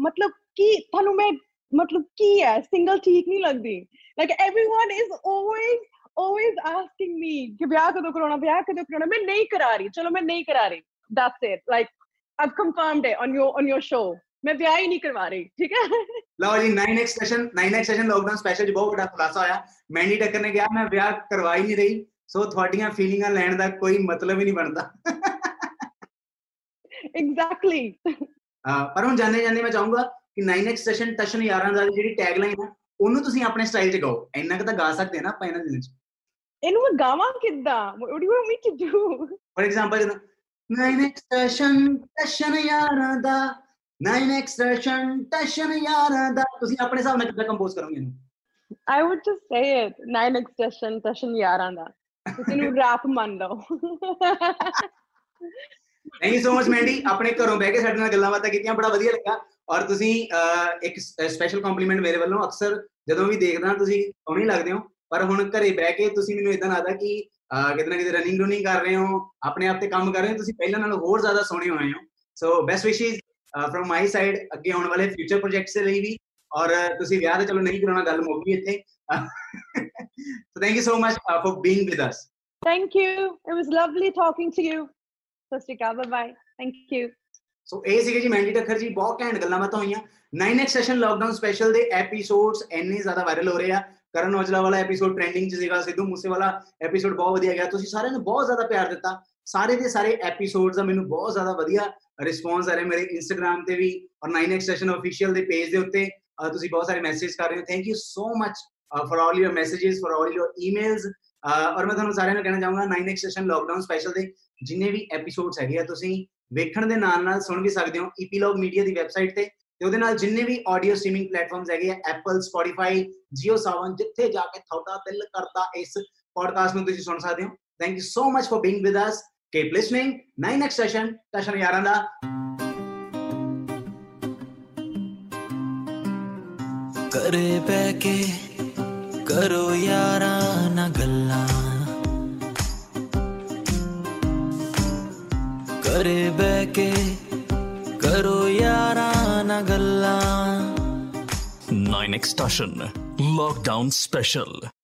ਮਤਲਬ ਕੀ ਤੁਹਾਨੂੰ ਮੈਂ ਮਤਲਬ ਕੀ ਹੈ? ਸਿੰਗਲ ਠੀਕ ਨਹੀਂ ਲੱਗਦੀ। Like everyone is always always asking me ਕਿ ਵਿਆਹ ਕਦੋਂ ਕਰਾਉਣਾ ਵਿਆਹ ਕਦੋਂ ਕਰਾਉਣਾ ਮੈਂ ਨਹੀਂ ਕਰਾ ਰਹੀ ਚਲੋ ਮੈਂ ਨਹੀਂ ਕਰਾ ਰਹੀ that's it like i've confirmed it on your on your show ਮੈਂ ਵਿਆਹ ਹੀ ਨਹੀਂ ਕਰਵਾ ਰਹੀ ਠੀਕ ਹੈ ਲਓ ਜੀ 9x session 9x session lockdown special ਜੀ ਬਹੁਤ ਵੱਡਾ ਖੁਲਾਸਾ ਹੋਇਆ ਮੈਂਡੀ ਟੱਕਰ ਨੇ ਕਿਹਾ ਮੈਂ ਵਿਆਹ ਕਰਵਾ ਹੀ ਨਹੀਂ ਰਹੀ ਸੋ ਤੁਹਾਡੀਆਂ ਫੀਲਿੰਗਾਂ ਲੈਣ ਦਾ ਕੋਈ ਮਤਲਬ ਹੀ ਨਹੀਂ ਬਣਦਾ ਐਗਜ਼ੈਕਟਲੀ ਅਹ ਪਰ ਹੁਣ ਜਾਣੇ ਜਾਂਦੇ ਮੈਂ ਚਾਹੂੰਗਾ ਕਿ 9x ਸੈਸ਼ਨ ਟਸ਼ਨ ਯਾਰਾਂ ਦਾ ਜਿਹੜੀ ਟੈਗਲਾਈਨ ਹੈ ਉਹਨੂੰ ਤੁਸੀਂ ਆਪਣੇ ਸਟਾਈਲ 'ਚ ਗਾਓ ਇੰਨਾ ਕੁ ਤਾਂ ਗਾ ਸਕਦੇ ਆ ਨਾ ਆਪਾਂ ਇਹਨਾਂ ਦਿਨਾਂ 'ਚ ਇਹਨੂੰ ਮੈਂ ਗਾਵਾਂ ਕਿੱਦਾਂ what do you want me to do for example ਜਦੋਂ 9x ਸੈਸ਼ਨ ਟਸ਼ਨ ਯਾਰਾਂ ਦਾ 9x ਸੈਸ਼ਨ ਟਸ਼ਨ ਯਾਰਾਂ ਦਾ ਤੁਸੀਂ ਆਪਣੇ ਹਿਸਾਬ ਨਾਲ ਕਿੱਦਾਂ ਕੰਪੋਜ਼ ਕਰੋਗੇ ਇਹਨੂੰ I would just say it 9 extension session ਯਾਰਾਂ ਦਾ ਤੁਸੀਂ ਨੂੰ ਰੈਪ ਮੰਨ ਲਓ thank you so much Mandy ਆਪਣੇ ਘਰੋਂ ਬਹਿ ਕੇ ਸਾਡੇ ਨਾਲ ਗੱਲਾਂ ਬਾਤਾਂ ਕੀਤੀਆਂ ਬੜਾ ਵਧੀਆ ਲੱਗਾ ਔਰ ਤੁਸੀਂ ਅਹ, ਇੱਕ ਸਪੈਸ਼ਲ ਕੰਪਲੀਮੈਂਟ ਮੇਰੇ ਵੱਲੋਂ ਅਕਸਰ ਜਦੋਂ ਵੀ ਦੇਖਦਾ ਤੁਸੀਂ ਸੋਹਣੇ ਲੱਗਦੇ ਹੋ ਪਰ ਹੁਣ ਘਰੇ ਬਹਿ ਕੇ ਤੁਸੀਂ ਮੈਨੂੰ ਇਦਾਂ ਲੱਗਦਾ ਕਿ ਕਿਤੇ ਨਾ ਕਿਤੇ ਰਨਿੰਗ ਰਨਿੰਗ ਕਰ ਰਹੇ ਹੋ ਆਪਣੇ ਆਪ ਤੇ ਕੰਮ ਕਰ ਰਹੇ ਹੋ ਤੁਸੀਂ ਪਹਿਲਾਂ ਨਾਲੋਂ ਹੋਰ ਜ਼ਿਆਦਾ ਸੋਹਣੇ ਹੋਏ ਹੋ so best wishes from my side ਅੱਗੇ ਆਉਣ ਵਾਲੇ ਫਿਊਚਰ ਪ੍ਰੋਜੈਕਟਸ ਲਈ ਵੀ ਔਰ ਤੁਸੀਂ ਵਿਆਹ ਤਾਂ ਚਲੋ ਨਹੀਂ ਕਰਾਉਣਾ ਗੱਲ ਮੁੱਕ ਗਈ ਇੱਥੇ so thank you so much for being with us thank you it was lovely talking to you ਸਤਿ ਸ਼੍ਰੀ ਅਕਾਲ bye bye thank you so ਇਹ ਸੀਗੇ ਜੀ ਮੈਂਡੀ ਟੱਖਰ ਜੀ ਬਹੁਤ ਘੈਂਟ ਗੱਲਾਂ ਬਾਤਾਂ ਹੋਈਆਂ 9x ਸੈਸ਼ਨ ਲਾਕਡਾਊਨ ਸਪੈਸ਼ਲ ਦੇ ਐਪੀਸੋਡਸ ਇੰਨੇ ਜ਼ਿਆਦਾ ਵਾਇਰਲ ਹੋ ਰਹੇ ਆ ਕਰਨ ਔਜਲਾ ਵਾਲਾ ਐਪੀਸੋਡ ਟ੍ਰੈਂਡਿੰਗ 'ਚ ਸੀਗਾ, ਸਿੱਧੂ ਮੂਸੇ ਵਾਲਾ ਐਪੀਸੋਡ ਬਹੁਤ ਵਧੀਆ ਗਿਆ। ਤੁਸੀਂ ਸਾਰਿਆਂ ਨੇ ਬਹੁਤ ਜ਼ਿਆਦਾ ਪਿਆਰ ਦਿੱਤਾ। ਸਾਰੇ ਦੇ ਸਾਰੇ ਐਪੀਸੋਡਸ ਦਾ ਮੈਨੂੰ ਬਹੁਤ ਜ਼ਿਆਦਾ ਵਧੀਆ ਰਿਸਪੌਂਸ ਆ ਰਿਹਾ ਮੇਰੇ ਇੰਸਟਾਗ੍ਰam ਤੇ ਵੀ ਔਰ 9x ਸੈਸ਼ਨ ਅਫੀਸ਼ੀਅਲ ਦੇ ਪੇਜ ਦੇ ਉੱਤੇ। ਤੁਸੀਂ ਬਹੁਤ ਸਾਰੇ ਮੈਸੇਜ ਕਰ ਰਹੇ ਹੋ। Thank you so much for all your messages for all your emails ਔਰ ਮੈਂ ਤੁਹਾਨੂੰ ਸਾਰਿਆਂ ਨੂੰ ਕਹਿਣਾ ਚਾਹੂੰਗਾ 9x ਸੈਸ਼ਨ ਲਾਕਡਾਊਨ ਸਪੈਸ਼ਲ ਦੇ ਜਿੰਨੇ ਵੀ ਐਪੀਸੋਡਸ ਹੈਗੇ ਆ, ਤੁਸੀਂ ਵੇਖਣ ਦੇ ਨਾਲ ਨਾਲ ਸੁਣ ਵੀ ਸਕਦੇ ਹੋ। ਈਪੀਲੌਗ ਮੀਡੀਆ ਦੀ ਵੈਬਸਾਈਟ ਤੇ ਤੇ ਉਹਦੇ ਨਾਲ ਜਿੰਨੇ ਵੀ ਆਡੀਓ ਸਟ੍ਰੀਮਿੰਗ ਪਲੇਟਫਾਰਮਸ ਹੈਗੇ ਆ ਐਪਲ ਸਪੋਟੀਫਾਈ ਜੀਓ ਸਾਵਨ ਜਿੱਥੇ ਜਾ ਕੇ ਤੁਹਾਡਾ ਦਿਲ ਕਰਦਾ ਇਸ ਪੋਡਕਾਸਟ ਨੂੰ ਤੁਸੀਂ ਸੁਣ ਸਕਦੇ ਹੋ thank you so much for being with us keep listening ਨਾਈ ਨੈਕਸਟ ਸੈਸ਼ਨ ਸੈਸ਼ਨ ਯਾਰਾਂ ਦਾ ਕਰੇ ਬੈ ਕੇ ਕਰੋ ਯਾਰਾਂ ਨਾ ਗੱਲਾਂ ਕਰੇ ਬੈ ਕੇ ನನಗಲ್ಲ ನೈನ್ ಎಕ್ಸ್ಟಾಷನ್ ಲಾಕ್ಡೌನ್ ಸ್ಪೆಷಲ್